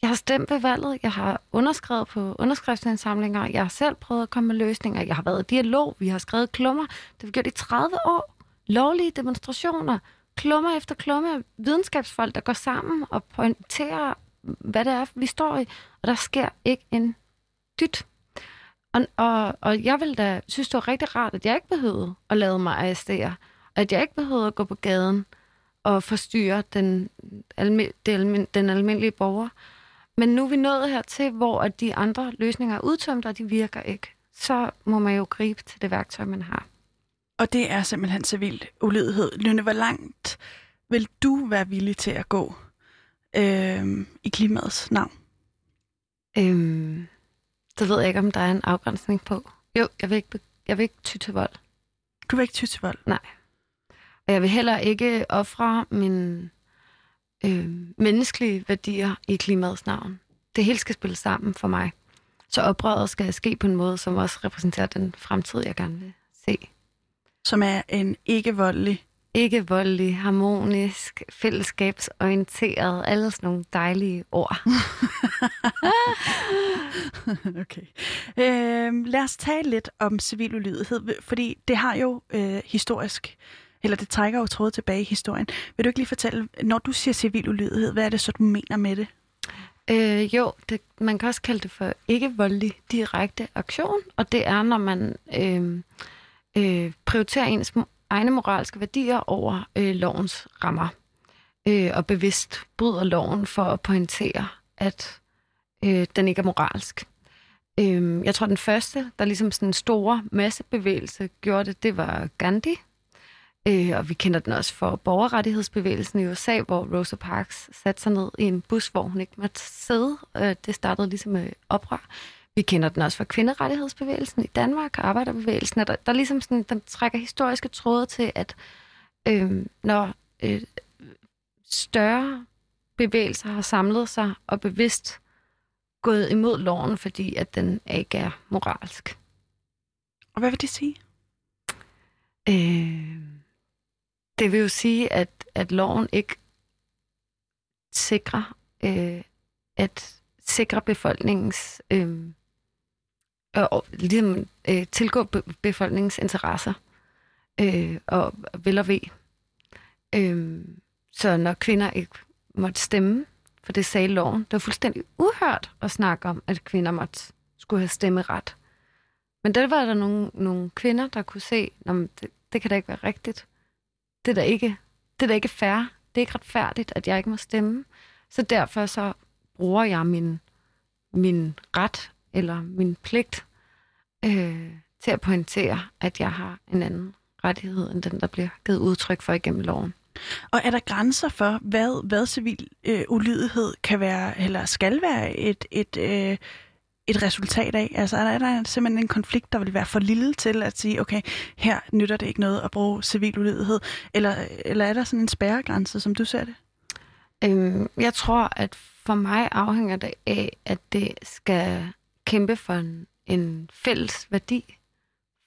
Jeg har stemt ved valget, jeg har underskrevet på underskriftsindsamlinger, jeg har selv prøvet at komme med løsninger, jeg har været i dialog, vi har skrevet klummer. Det har vi gjort i 30 år. Lovlige demonstrationer, klummer efter klummer, videnskabsfolk, der går sammen og pointerer, hvad det er, vi står i, og der sker ikke en dyt. Og, og, og jeg vil da synes, det var rigtig rart, at jeg ikke behøvede at lade mig arrestere, at jeg ikke behøvede at gå på gaden og forstyrre den, alme, den, alme, den almindelige borger. Men nu er vi nået hertil, hvor at de andre løsninger er udtømt, og de virker ikke. Så må man jo gribe til det værktøj, man har. Og det er simpelthen civil ulydighed. Lønne, hvor langt vil du være villig til at gå øh, i klimaets navn? Øhm, det ved jeg ikke, om der er en afgrænsning på. Jo, jeg vil ikke, jeg vil ikke ty til vold. Du vil ikke ty til vold? Og jeg vil heller ikke ofre mine øh, menneskelige værdier i klimaets navn. Det hele skal spille sammen for mig. Så oprøret skal ske på en måde, som også repræsenterer den fremtid, jeg gerne vil se. Som er en ikke-voldelig Ikke voldelig, harmonisk, fællesskabsorienteret, alle sådan nogle dejlige ord. okay. Øh, lad os tale lidt om civil ulydighed, fordi det har jo øh, historisk, eller det trækker jo trådet tilbage i historien. Vil du ikke lige fortælle, når du siger civil ulydighed, hvad er det så, du mener med det? Øh, jo, det, man kan også kalde det for ikke-voldelig direkte aktion, og det er, når man øh, øh, prioritere ens egne moralske værdier over øh, lovens rammer, øh, og bevidst bryder loven for at pointere, at øh, den ikke er moralsk. Øh, jeg tror, den første, der ligesom sådan en store massebevægelse gjorde det, det var Gandhi, Øh, og vi kender den også for borgerrettighedsbevægelsen i USA, hvor Rosa Parks satte sig ned i en bus, hvor hun ikke måtte sidde. Øh, det startede ligesom med oprør. Vi kender den også fra kvinderettighedsbevægelsen i Danmark og arbejderbevægelsen. Og der, der ligesom sådan, den trækker historiske tråde til, at øh, når øh, større bevægelser har samlet sig og bevidst gået imod loven, fordi at den ikke er moralsk. Og hvad vil det sige? Øh, det vil jo sige, at, at loven ikke sikrer, øh, at sikre befolkningens, øh, og ligesom øh, tilgå be- befolkningens interesser øh, og vel og ved. Øh, så når kvinder ikke måtte stemme, for det sagde loven, det var fuldstændig uhørt at snakke om, at kvinder måtte skulle have stemmeret. Men der var der nogle, nogle kvinder, der kunne se, at det, det kan da ikke være rigtigt. Det er da ikke, det er da ikke fair. Det er ikke retfærdigt, at jeg ikke må stemme. Så derfor så bruger jeg min, min ret eller min pligt øh, til at pointere, at jeg har en anden rettighed, end den, der bliver givet udtryk for igennem loven. Og er der grænser for, hvad, hvad civil øh, ulydighed kan være, eller skal være et, et, øh, et resultat af? Altså er der, er der simpelthen en konflikt, der vil være for lille til at sige, okay, her nytter det ikke noget at bruge civil ulydighed? Eller, eller er der sådan en spærregrænse, som du ser det? Øhm, jeg tror, at for mig afhænger det af, at det skal kæmpe for en, en fælles værdi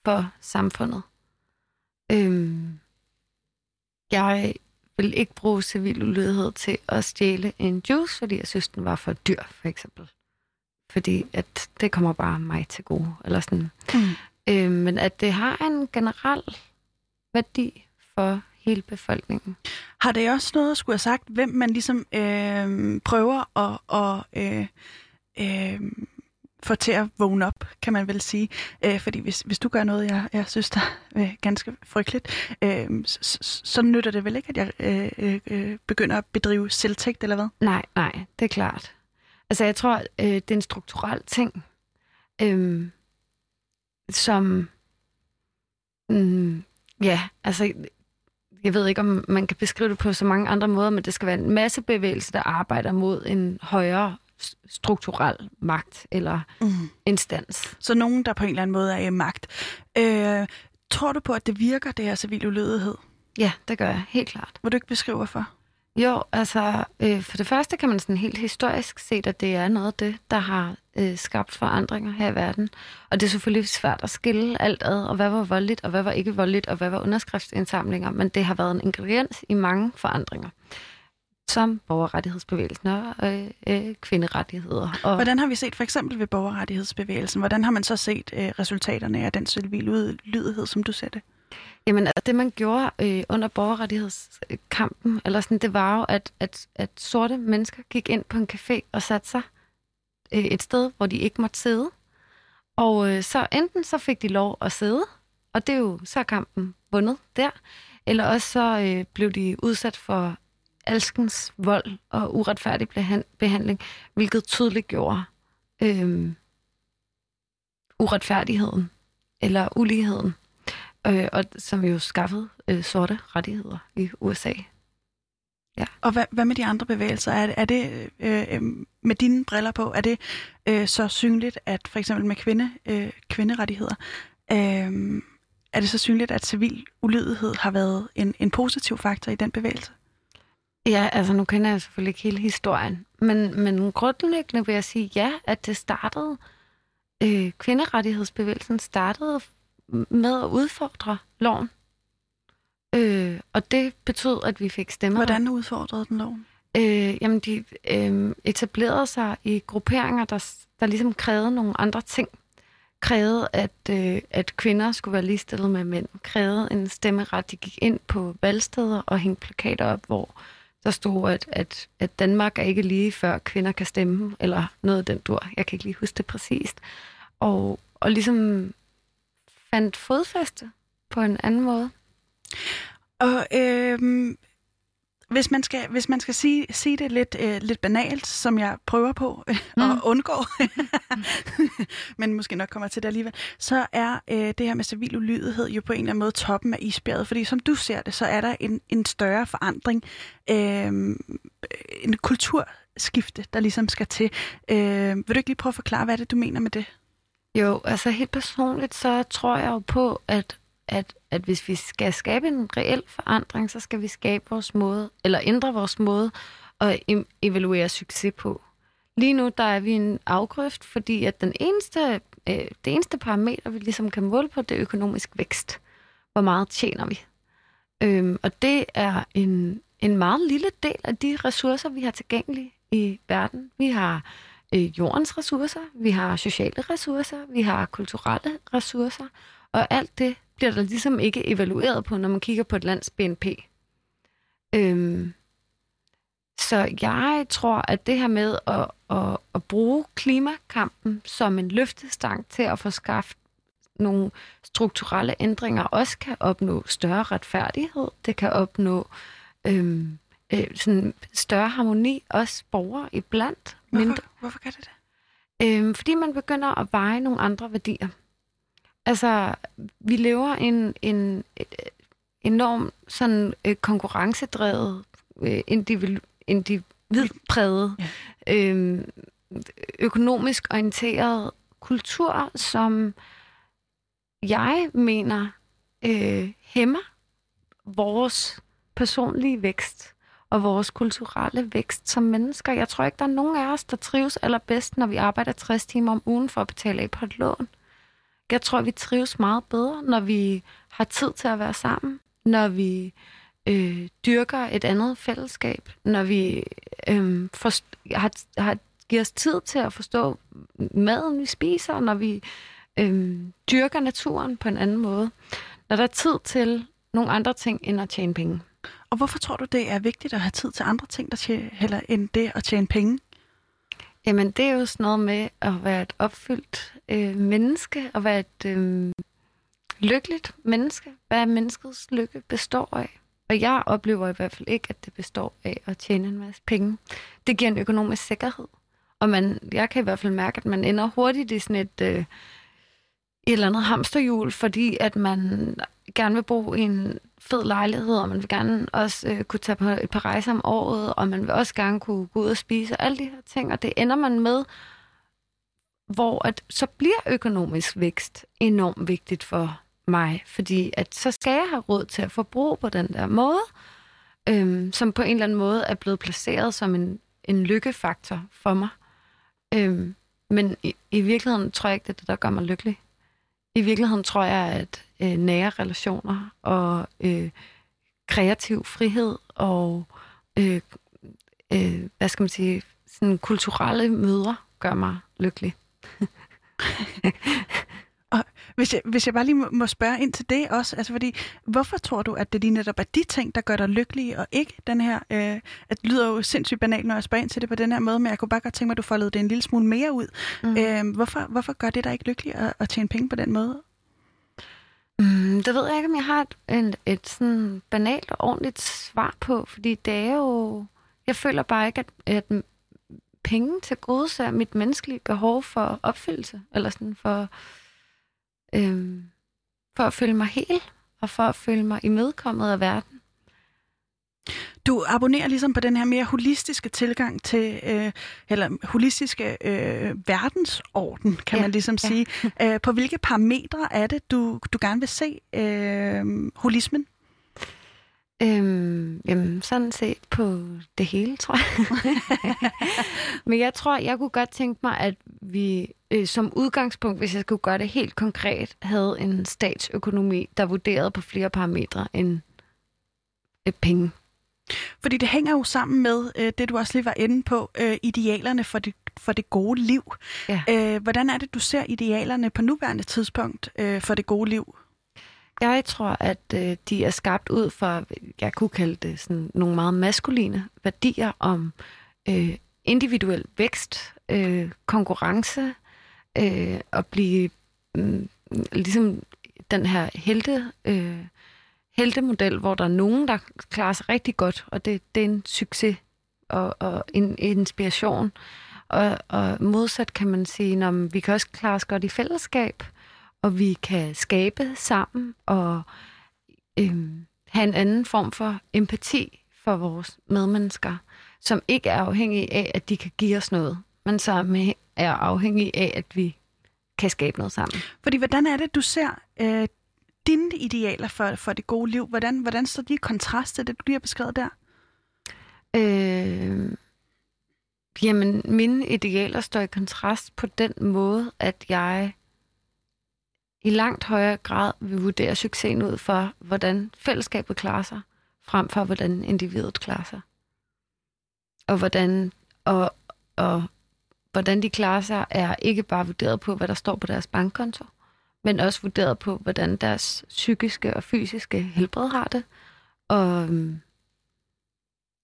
for samfundet. Øhm, jeg vil ikke bruge civil ulydighed til at stjæle en juice, fordi jeg synes, den var for dyr, for eksempel. Fordi at det kommer bare mig til gode. Eller sådan. Mm. Øhm, men at det har en generel værdi for hele befolkningen. Har det også noget at skulle have sagt, hvem man ligesom øh, prøver at, og, øh, øh, få til at vågne op, kan man vel sige. Øh, fordi hvis, hvis du gør noget, jeg, jeg synes, der er øh, ganske frygteligt, øh, så, så, så nytter det vel ikke, at jeg øh, øh, begynder at bedrive selvtægt, eller hvad? Nej, nej, det er klart. Altså, jeg tror, øh, det er en strukturel ting, øh, som... Mm, ja, altså, jeg ved ikke, om man kan beskrive det på så mange andre måder, men det skal være en masse bevægelse, der arbejder mod en højere strukturel magt eller mm. instans. Så nogen, der på en eller anden måde er i magt. Øh, tror du på, at det virker, det her civil ulydighed? Ja, det gør jeg, helt klart. Vil du ikke beskrive, hvorfor? Jo, altså øh, for det første kan man sådan helt historisk se, at det er noget af det, der har øh, skabt forandringer her i verden. Og det er selvfølgelig svært at skille alt ad, og hvad var voldeligt, og hvad var ikke voldeligt, og hvad var underskriftsindsamlinger, men det har været en ingrediens i mange forandringer som borgerrettighedsbevægelsen og øh, øh, kvinderettigheder. Og... Hvordan har vi set for eksempel ved borgerrettighedsbevægelsen? Hvordan har man så set øh, resultaterne af den civil udlydighed, som du det? Jamen, altså, det man gjorde øh, under borgerrettighedskampen, eller sådan, det var jo, at, at, at sorte mennesker gik ind på en café og satte sig øh, et sted, hvor de ikke måtte sidde. Og øh, så enten så fik de lov at sidde, og det er jo så kampen vundet der, eller også så øh, blev de udsat for alskens vold og uretfærdig behandling, hvilket tydeligt gjorde øh, uretfærdigheden eller uligheden, øh, og som jo skaffede øh, sorte rettigheder i USA. Ja. Og hvad, hvad med de andre bevægelser? Er, er det øh, øh, med dine briller på, er det øh, så synligt, at for eksempel med kvinde, øh, kvinderettigheder, øh, er det så synligt, at civil ulydighed har været en, en positiv faktor i den bevægelse? Ja, altså nu kender jeg selvfølgelig ikke hele historien, men, men grundlæggende vil jeg sige ja, at det startede, øh, kvinderettighedsbevægelsen startede med at udfordre loven. Øh, og det betød, at vi fik stemmer. Hvordan udfordrede den loven? Øh, jamen, de øh, etablerede sig i grupperinger, der, der ligesom krævede nogle andre ting. Krævede, at, øh, at kvinder skulle være ligestillet med mænd. Krævede en stemmeret. De gik ind på valgsteder og hængte plakater op, hvor der stod, at, at, at Danmark er ikke lige før kvinder kan stemme, eller noget af den dur. Jeg kan ikke lige huske det præcist. Og, og ligesom fandt fodfæste på en anden måde. Og øh, hvis man skal, hvis man skal sige, sige det lidt, øh, lidt banalt, som jeg prøver på øh, mm. at undgå, men måske nok kommer til det alligevel, så er øh, det her med civil ulydighed jo på en eller anden måde toppen af isbjerget. Fordi som du ser det, så er der en, en større forandring, øh, en kulturskifte, der ligesom skal til. Øh, vil du ikke lige prøve at forklare, hvad det, du mener med det? Jo, altså helt personligt, så tror jeg jo på, at at, at hvis vi skal skabe en reel forandring, så skal vi skabe vores måde, eller ændre vores måde at evaluere succes på. Lige nu der er vi en afgrøft, fordi at den eneste, øh, det eneste parameter, vi ligesom kan måle på, det er økonomisk vækst. Hvor meget tjener vi? Øhm, og det er en, en meget lille del af de ressourcer, vi har tilgængelige i verden. Vi har øh, jordens ressourcer, vi har sociale ressourcer, vi har kulturelle ressourcer, og alt det bliver der ligesom ikke evalueret på, når man kigger på et lands BNP. Øhm, så jeg tror, at det her med at, at, at bruge klimakampen som en løftestang til at få skaffet nogle strukturelle ændringer, også kan opnå større retfærdighed. Det kan opnå øhm, øh, sådan større harmoni, også borgere iblandt. Hvorfor, mindre. hvorfor kan det det? Øhm, fordi man begynder at veje nogle andre værdier. Altså, vi lever en, en et, enorm sådan øh, konkurrencedrevet, øh, individu, individpræget, ja. øh, økonomisk orienteret kultur, som jeg mener øh, hæmmer vores personlige vækst og vores kulturelle vækst som mennesker. Jeg tror ikke, der er nogen af os, der trives allerbedst, når vi arbejder 60 timer om ugen for at betale af på et lån. Jeg tror, vi trives meget bedre, når vi har tid til at være sammen, når vi øh, dyrker et andet fællesskab, når vi øh, forst- har, har giver os tid til at forstå maden, vi spiser, når vi øh, dyrker naturen på en anden måde. Når der er tid til nogle andre ting end at tjene penge. Og hvorfor tror du, det er vigtigt at have tid til andre ting, der tjener, heller end det at tjene penge? Jamen, det er jo sådan noget med at være et opfyldt øh, menneske, og være et øh, lykkeligt menneske. Hvad menneskets lykke består af. Og jeg oplever i hvert fald ikke, at det består af at tjene en masse penge. Det giver en økonomisk sikkerhed. Og man, jeg kan i hvert fald mærke, at man ender hurtigt i sådan et, øh, et eller andet hamsterhjul, fordi at man gerne vil bo i en fed lejlighed, og man vil gerne også øh, kunne tage på et par rejser om året, og man vil også gerne kunne gå ud og spise, og alle de her ting, og det ender man med, hvor at, så bliver økonomisk vækst enormt vigtigt for mig, fordi at så skal jeg have råd til at forbruge på den der måde, øhm, som på en eller anden måde er blevet placeret som en, en lykkefaktor for mig. Øhm, men i, i virkeligheden tror jeg ikke, det er det, der gør mig lykkelig. I virkeligheden tror jeg, at øh, nære relationer og øh, kreativ frihed og øh, øh, hvad skal man sige, sådan kulturelle møder gør mig lykkelig. og hvis jeg, hvis jeg bare lige må, spørge ind til det også, altså fordi, hvorfor tror du, at det lige netop er de ting, der gør dig lykkelig, og ikke den her, øh, at det lyder jo sindssygt banalt, når jeg spørger ind til det på den her måde, men jeg kunne bare godt tænke mig, at du foldede det en lille smule mere ud. Mm. Øh, hvorfor, hvorfor gør det dig ikke lykkelig at, at tjene penge på den måde? Mm, det ved jeg ikke, om jeg har et, et, et sådan banalt og ordentligt svar på, fordi det er jo... Jeg føler bare ikke, at, at penge til gode ser mit menneskelige behov for opfyldelse, eller sådan for, øhm, for at føle mig hel, og for at føle mig imødekommet af verden. Du abonnerer ligesom på den her mere holistiske tilgang til, øh, eller holistiske øh, verdensorden, kan ja, man ligesom ja. sige. Æh, på hvilke parametre er det, du, du gerne vil se øh, holismen? Øhm, jamen, sådan set på det hele, tror jeg. Men jeg tror, jeg kunne godt tænke mig, at vi øh, som udgangspunkt, hvis jeg skulle gøre det helt konkret, havde en statsøkonomi, der vurderede på flere parametre end øh, penge. Fordi det hænger jo sammen med øh, det, du også lige var inde på, øh, idealerne for det, for det gode liv. Ja. Øh, hvordan er det, du ser idealerne på nuværende tidspunkt øh, for det gode liv? Jeg tror, at øh, de er skabt ud fra, jeg kunne kalde det sådan nogle meget maskuline værdier om øh, individuel vækst, øh, konkurrence, øh, at blive øh, ligesom den her helte, øh, heltemodel, hvor der er nogen, der klarer sig rigtig godt, og det, det er en succes og, og en, en inspiration. Og, og modsat kan man sige, at vi kan også klare os godt i fællesskab, og vi kan skabe sammen og øhm, have en anden form for empati for vores medmennesker, som ikke er afhængige af, at de kan give os noget, men som er afhængige af, at vi kan skabe noget sammen. Fordi hvordan er det, du ser øh, dine idealer for, for det gode liv? Hvordan, hvordan står de i kontrast til det, du lige har beskrevet der? Øh, jamen, mine idealer står i kontrast på den måde, at jeg i langt højere grad vil vurdere succesen ud for, hvordan fællesskabet klarer sig, frem for hvordan individet klarer sig. Og hvordan, og, og hvordan de klarer sig, er ikke bare vurderet på, hvad der står på deres bankkonto, men også vurderet på, hvordan deres psykiske og fysiske helbred har det, og øhm,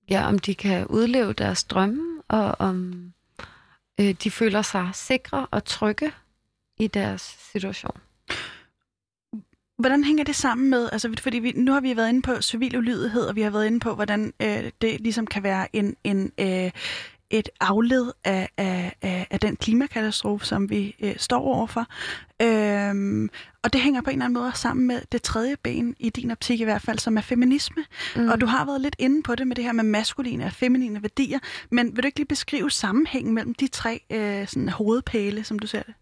ja, om de kan udleve deres drømme, og om øh, de føler sig sikre og trygge i deres situation. Hvordan hænger det sammen med, altså fordi vi, nu har vi været inde på civil ulydighed, og vi har været inde på, hvordan øh, det ligesom kan være en, en, øh, et afled af, af, af, af den klimakatastrofe, som vi øh, står overfor. Øhm, og det hænger på en eller anden måde sammen med det tredje ben, i din optik i hvert fald, som er feminisme. Mm. Og du har været lidt inde på det med det her med maskuline og feminine værdier, men vil du ikke lige beskrive sammenhængen mellem de tre øh, sådan, hovedpæle, som du ser det?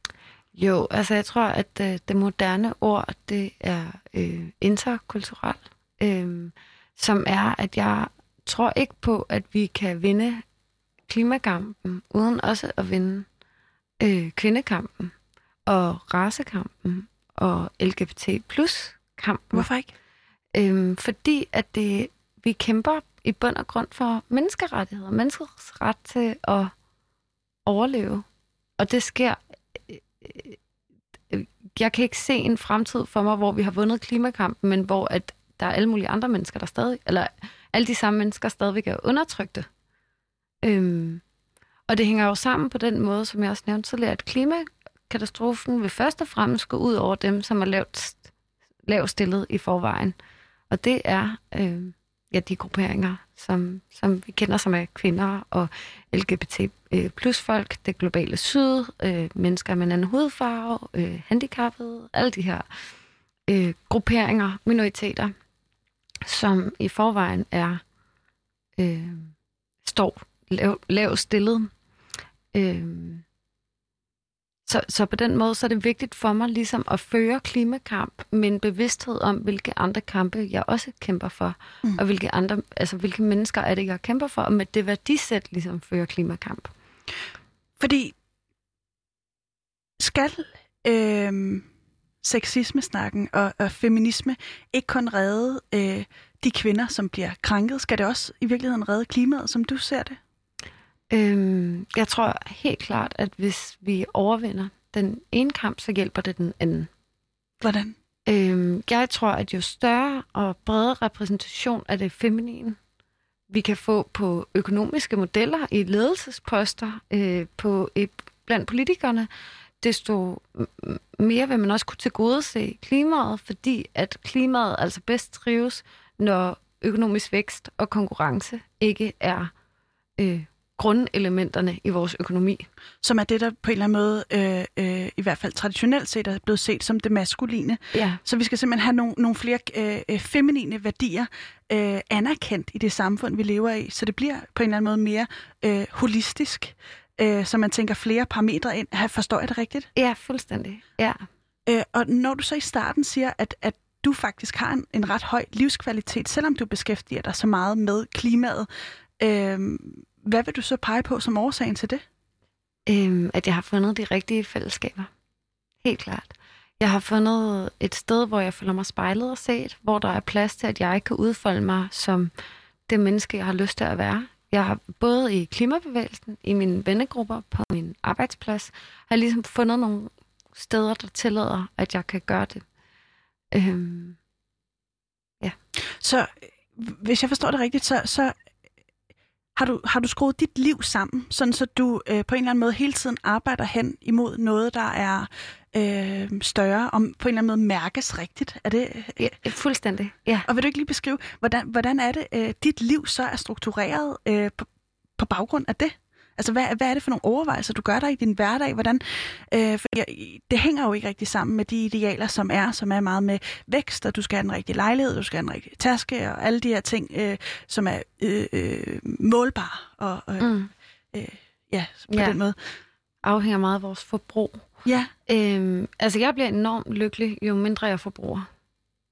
Jo, altså jeg tror, at øh, det moderne ord, det er øh, interkulturel, øh, som er, at jeg tror ikke på, at vi kan vinde klimakampen, uden også at vinde øh, kvindekampen og racekampen og LGBT plus kampen. Hvorfor ikke? Øhm, fordi at det, vi kæmper i bund og grund for menneskerettigheder, menneskets ret til at overleve. Og det sker øh, jeg kan ikke se en fremtid for mig, hvor vi har vundet klimakampen, men hvor at der er alle mulige andre mennesker, der stadig, eller alle de samme mennesker stadigvæk er undertrykte. Øhm, og det hænger jo sammen på den måde, som jeg også nævnte tidligere, at klimakatastrofen vil først og fremmest gå ud over dem, som er lavt, lavt stillet i forvejen. Og det er øh, ja, de grupperinger, som, som vi kender, som er kvinder og LGBT øh, plus folk, det globale syd, øh, mennesker med en anden hudfarve, øh, handicappede, alle de her øh, grupperinger, minoriteter, som i forvejen er øh, står lav, lav stillet. Øh, så, så på den måde så er det vigtigt for mig ligesom at føre klimakamp med en bevidsthed om, hvilke andre kampe jeg også kæmper for, mm. og hvilke andre, altså hvilke mennesker er det, jeg kæmper for, og med det værdisæt ligesom føre klimakamp. Fordi skal øh, sexisme-snakken og, og feminisme ikke kun redde øh, de kvinder, som bliver krænket, skal det også i virkeligheden redde klimaet, som du ser det? Øhm, jeg tror helt klart, at hvis vi overvinder den ene kamp, så hjælper det den anden. Hvordan? Øhm, jeg tror, at jo større og bredere repræsentation af det feminine, vi kan få på økonomiske modeller i ledelsesposter øh, på et, blandt politikerne, desto mere vil man også kunne tilgodese klimaet, fordi at klimaet altså bedst trives, når økonomisk vækst og konkurrence ikke er øh, grundelementerne i vores økonomi. Som er det, der på en eller anden måde, øh, øh, i hvert fald traditionelt set, er blevet set som det maskuline. Ja. Så vi skal simpelthen have nogle, nogle flere øh, øh, feminine værdier øh, anerkendt i det samfund, vi lever i, så det bliver på en eller anden måde mere øh, holistisk, øh, så man tænker flere parametre ind. Forstår jeg det rigtigt? Ja, fuldstændig. Ja. Øh, og når du så i starten siger, at, at du faktisk har en, en ret høj livskvalitet, selvom du beskæftiger dig så meget med klimaet, øh, hvad vil du så pege på som årsagen til det? Øhm, at jeg har fundet de rigtige fællesskaber. Helt klart. Jeg har fundet et sted, hvor jeg føler mig spejlet og set, hvor der er plads til, at jeg kan udfolde mig som det menneske, jeg har lyst til at være. Jeg har både i klimabevægelsen, i mine vennegrupper, på min arbejdsplads, har jeg ligesom fundet nogle steder, der tillader, at jeg kan gøre det. Øhm, ja. Så hvis jeg forstår det rigtigt, så, så har du, har du skruet dit liv sammen, sådan så du øh, på en eller anden måde hele tiden arbejder hen imod noget, der er øh, større, om på en eller anden måde mærkes rigtigt? Er det, øh, ja, fuldstændig, ja. Og vil du ikke lige beskrive, hvordan, hvordan er det, øh, dit liv så er struktureret øh, på, på baggrund af det? Altså, hvad, hvad er det for nogle overvejelser, du gør der i din hverdag? Hvordan, øh, for det hænger jo ikke rigtig sammen med de idealer, som er, som er meget med vækst, og du skal have den rigtige lejlighed, du skal have den rigtige taske, og alle de her ting, øh, som er øh, øh, målbare. Og, øh, mm. øh, ja, på ja. den måde. Afhænger meget af vores forbrug. Ja. Øhm, altså, jeg bliver enormt lykkelig, jo mindre jeg forbruger.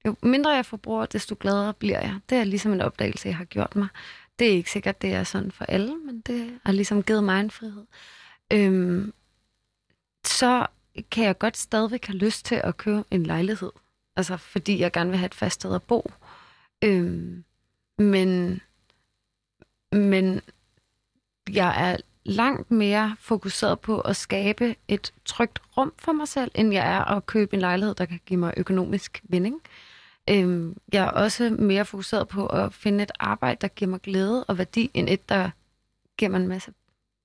Jo mindre jeg forbruger, desto gladere bliver jeg. Det er ligesom en opdagelse, jeg har gjort mig. Det er ikke sikkert, det er sådan for alle, men det har ligesom givet mig en frihed. Øhm, så kan jeg godt stadigvæk have lyst til at købe en lejlighed. Altså, fordi jeg gerne vil have et fast sted at bo. Øhm, men, men jeg er langt mere fokuseret på at skabe et trygt rum for mig selv, end jeg er at købe en lejlighed, der kan give mig økonomisk vinding. Øhm, jeg er også mere fokuseret på at finde et arbejde, der giver mig glæde og værdi, end et, der giver mig en masse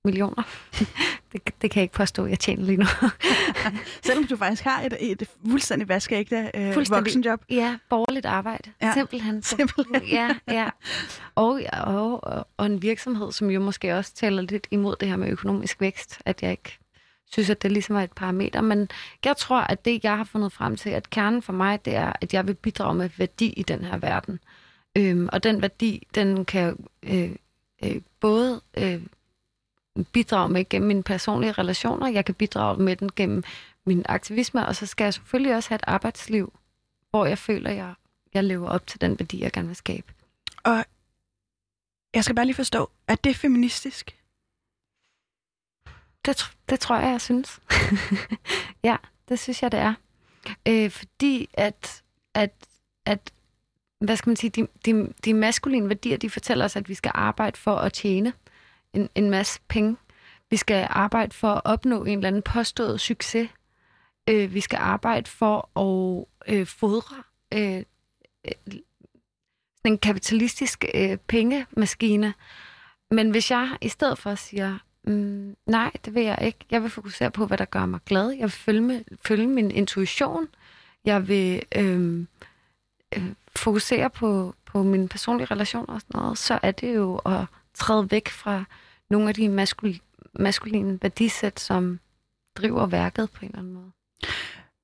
millioner. det, det kan jeg ikke påstå, jeg tjener lige nu. Selvom du faktisk har et, et fuldstændig vaskeægte øh, voksenjob. Ja, borgerligt arbejde. Ja. Simpelthen. Simpelthen. ja, ja. Og, og, og, og en virksomhed, som jo måske også taler lidt imod det her med økonomisk vækst, at jeg ikke synes, at det ligesom er et parameter. Men jeg tror, at det, jeg har fundet frem til, at kernen for mig, det er, at jeg vil bidrage med værdi i den her verden. Øhm, og den værdi, den kan øh, øh, både øh, bidrage med gennem mine personlige relationer, jeg kan bidrage med den gennem min aktivisme, og så skal jeg selvfølgelig også have et arbejdsliv, hvor jeg føler, at jeg, jeg lever op til den værdi, jeg gerne vil skabe. Og jeg skal bare lige forstå, er det feministisk? Det, det tror jeg, jeg synes. ja, det synes jeg, det er. Øh, fordi at, at, at, hvad skal man sige, de, de, de maskuline værdier, de fortæller os, at vi skal arbejde for at tjene en, en masse penge. Vi skal arbejde for at opnå en eller anden påstået succes. Øh, vi skal arbejde for at øh, fodre øh, øh, en kapitalistisk øh, pengemaskine. Men hvis jeg i stedet for siger, Mm, nej, det vil jeg ikke. Jeg vil fokusere på, hvad der gør mig glad. Jeg vil følge, med, følge min intuition. Jeg vil øhm, øh, fokusere på, på mine personlige relationer og sådan noget, så er det jo at træde væk fra nogle af de maskul- maskuline værdisæt, som driver værket på en eller anden måde.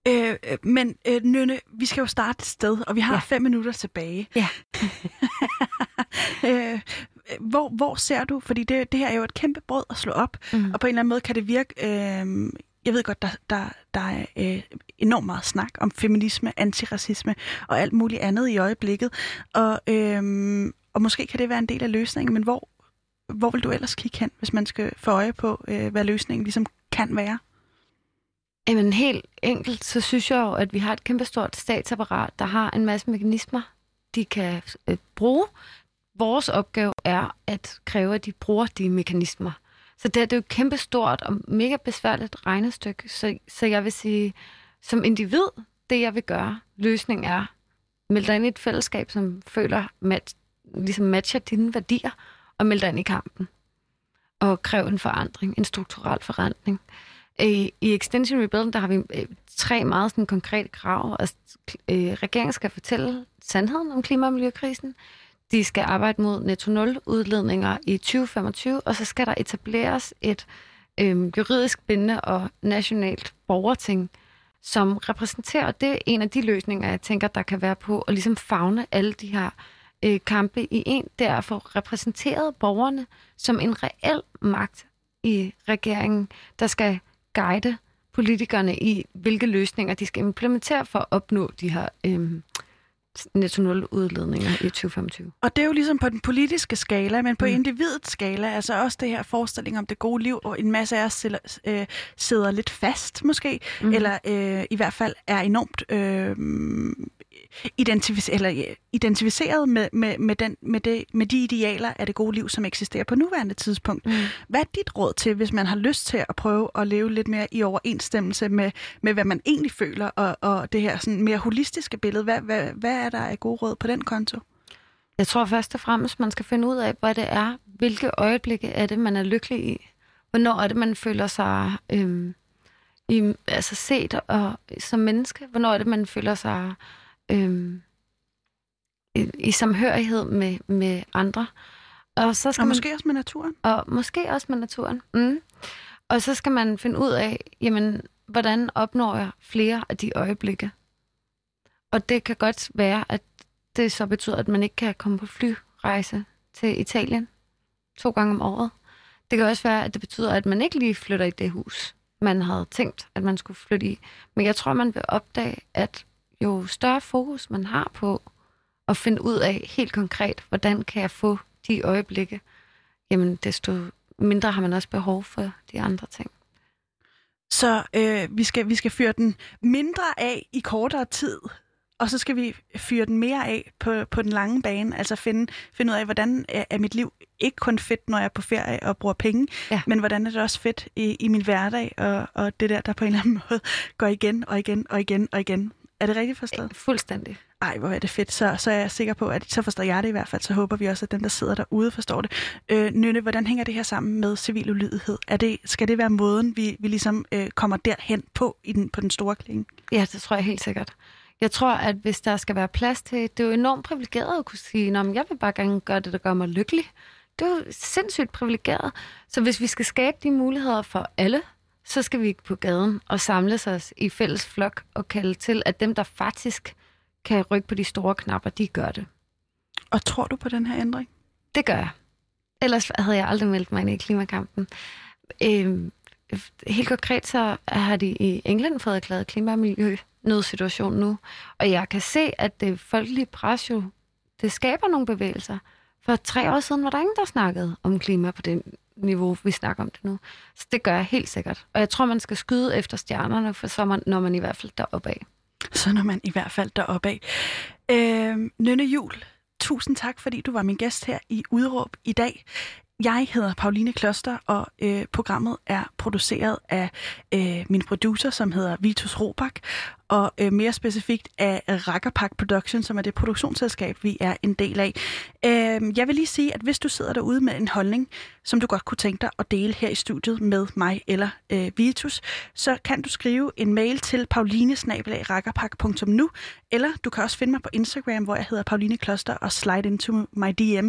Øh, øh, men øh, Nynne, vi skal jo starte et sted, og vi har ja. fem minutter tilbage. Ja. øh, hvor, hvor ser du, fordi det, det her er jo et kæmpe brød at slå op, mm. og på en eller anden måde kan det virke, øh, jeg ved godt, der, der, der er øh, enormt meget snak om feminisme, antiracisme og alt muligt andet i øjeblikket, og, øh, og måske kan det være en del af løsningen, men hvor, hvor vil du ellers kigge hen, hvis man skal få øje på, øh, hvad løsningen ligesom kan være? Jamen helt enkelt, så synes jeg jo, at vi har et kæmpestort statsapparat, der har en masse mekanismer, de kan øh, bruge. Vores opgave er at kræve, at de bruger de mekanismer. Så det, det er jo et kæmpestort og mega besværligt regnestykke. Så, så jeg vil sige, som individ, det jeg vil gøre, løsningen er, meld dig ind i et fællesskab, som føler, mat, ligesom matcher dine værdier, og meld dig ind i kampen. Og kræv en forandring, en strukturel forandring. Øh, I, I Extension Rebuilding, der har vi øh, tre meget sådan, konkrete krav. Altså, øh, regeringen skal fortælle sandheden om klima- og miljøkrisen. De skal arbejde mod netto nul udledninger i 2025, og så skal der etableres et øh, juridisk bindende og nationalt borgerting, som repræsenterer, det er en af de løsninger, jeg tænker, der kan være på at ligesom fagne alle de her øh, kampe i en, det er at få repræsenteret borgerne som en reel magt i regeringen, der skal guide politikerne i, hvilke løsninger de skal implementere for at opnå de her øhm, netto nul udledninger i 2025. Og det er jo ligesom på den politiske skala, men på mm. individets skala, altså også det her forestilling om det gode liv, og en masse af os sidder, øh, sidder lidt fast måske, mm. eller øh, i hvert fald er enormt øh, identific- eller, identificeret med, med, med, den, med, det, med de idealer af det gode liv, som eksisterer på nuværende tidspunkt. Mm. Hvad er dit råd til, hvis man har lyst til at prøve at leve lidt mere i overensstemmelse med, med hvad man egentlig føler, og, og det her sådan mere holistiske billede? Hvad, hvad, hvad er der af gode råd på den konto? Jeg tror først og fremmest, man skal finde ud af, hvad det er. Hvilke øjeblikke er det, man er lykkelig i? Hvornår er det, man føler sig øhm, i, altså set og, som menneske? Hvornår er det, man føler sig øhm, i, i samhørighed med, med andre. Og, så skal og måske man, også med naturen. Og måske også med naturen. Mm. Og så skal man finde ud af, jamen, hvordan opnår jeg flere af de øjeblikke? Og det kan godt være, at det så betyder, at man ikke kan komme på flyrejse til Italien to gange om året. Det kan også være, at det betyder, at man ikke lige flytter i det hus, man havde tænkt, at man skulle flytte i. Men jeg tror, man vil opdage, at jo større fokus man har på at finde ud af helt konkret, hvordan kan jeg få de øjeblikke, jamen desto mindre har man også behov for de andre ting. Så øh, vi, skal, vi skal fyre den mindre af i kortere tid, og så skal vi fyre den mere af på, på den lange bane, altså finde, finde ud af, hvordan er mit liv ikke kun fedt, når jeg er på ferie og bruger penge, ja. men hvordan er det også fedt i, i min hverdag, og, og det der, der på en eller anden måde går igen og igen og igen og igen. Er det rigtigt forstået? Fuldstændig. Ej, hvor er det fedt. Så, så er jeg sikker på, at så forstår jeg det i hvert fald. Så håber vi også, at dem, der sidder derude, forstår det. Øh, Nynne, hvordan hænger det her sammen med civil ulydighed? Er det, skal det være måden, vi, vi ligesom øh, kommer derhen på i den, på den store klinge? Ja, det tror jeg helt sikkert. Jeg tror, at hvis der skal være plads til, det er jo enormt privilegeret at kunne sige, at jeg vil bare gerne gøre det, der gør mig lykkelig. Det er jo sindssygt privilegeret. Så hvis vi skal skabe de muligheder for alle, så skal vi ikke på gaden og samles os i fælles flok og kalde til, at dem, der faktisk kan rykke på de store knapper, de gør det. Og tror du på den her ændring? Det gør jeg. Ellers havde jeg aldrig meldt mig ind i klimakampen. Øhm, helt konkret så har de i England fået erklæret klima- og miljø nødsituation nu. Og jeg kan se, at det folkelige pres jo, det skaber nogle bevægelser. For tre år siden var der ingen, der snakkede om klima på det niveau, vi snakker om det nu. Så det gør jeg helt sikkert. Og jeg tror, man skal skyde efter stjernerne, for så man, når man i hvert fald deroppe af. Så når man i hvert fald deroppe af. Øh, Nynne Jul, tusind tak, fordi du var min gæst her i Udråb i dag. Jeg hedder Pauline Kloster, og øh, programmet er produceret af øh, min producer, som hedder Vitus Robak, og øh, mere specifikt af Rackerpack Production, som er det produktionsselskab, vi er en del af. Øh, jeg vil lige sige, at hvis du sidder derude med en holdning, som du godt kunne tænke dig at dele her i studiet med mig eller øh, Vitus, så kan du skrive en mail til paulinesnabelagrackerpack.nu, eller du kan også finde mig på Instagram, hvor jeg hedder Pauline Kloster, og slide into my DM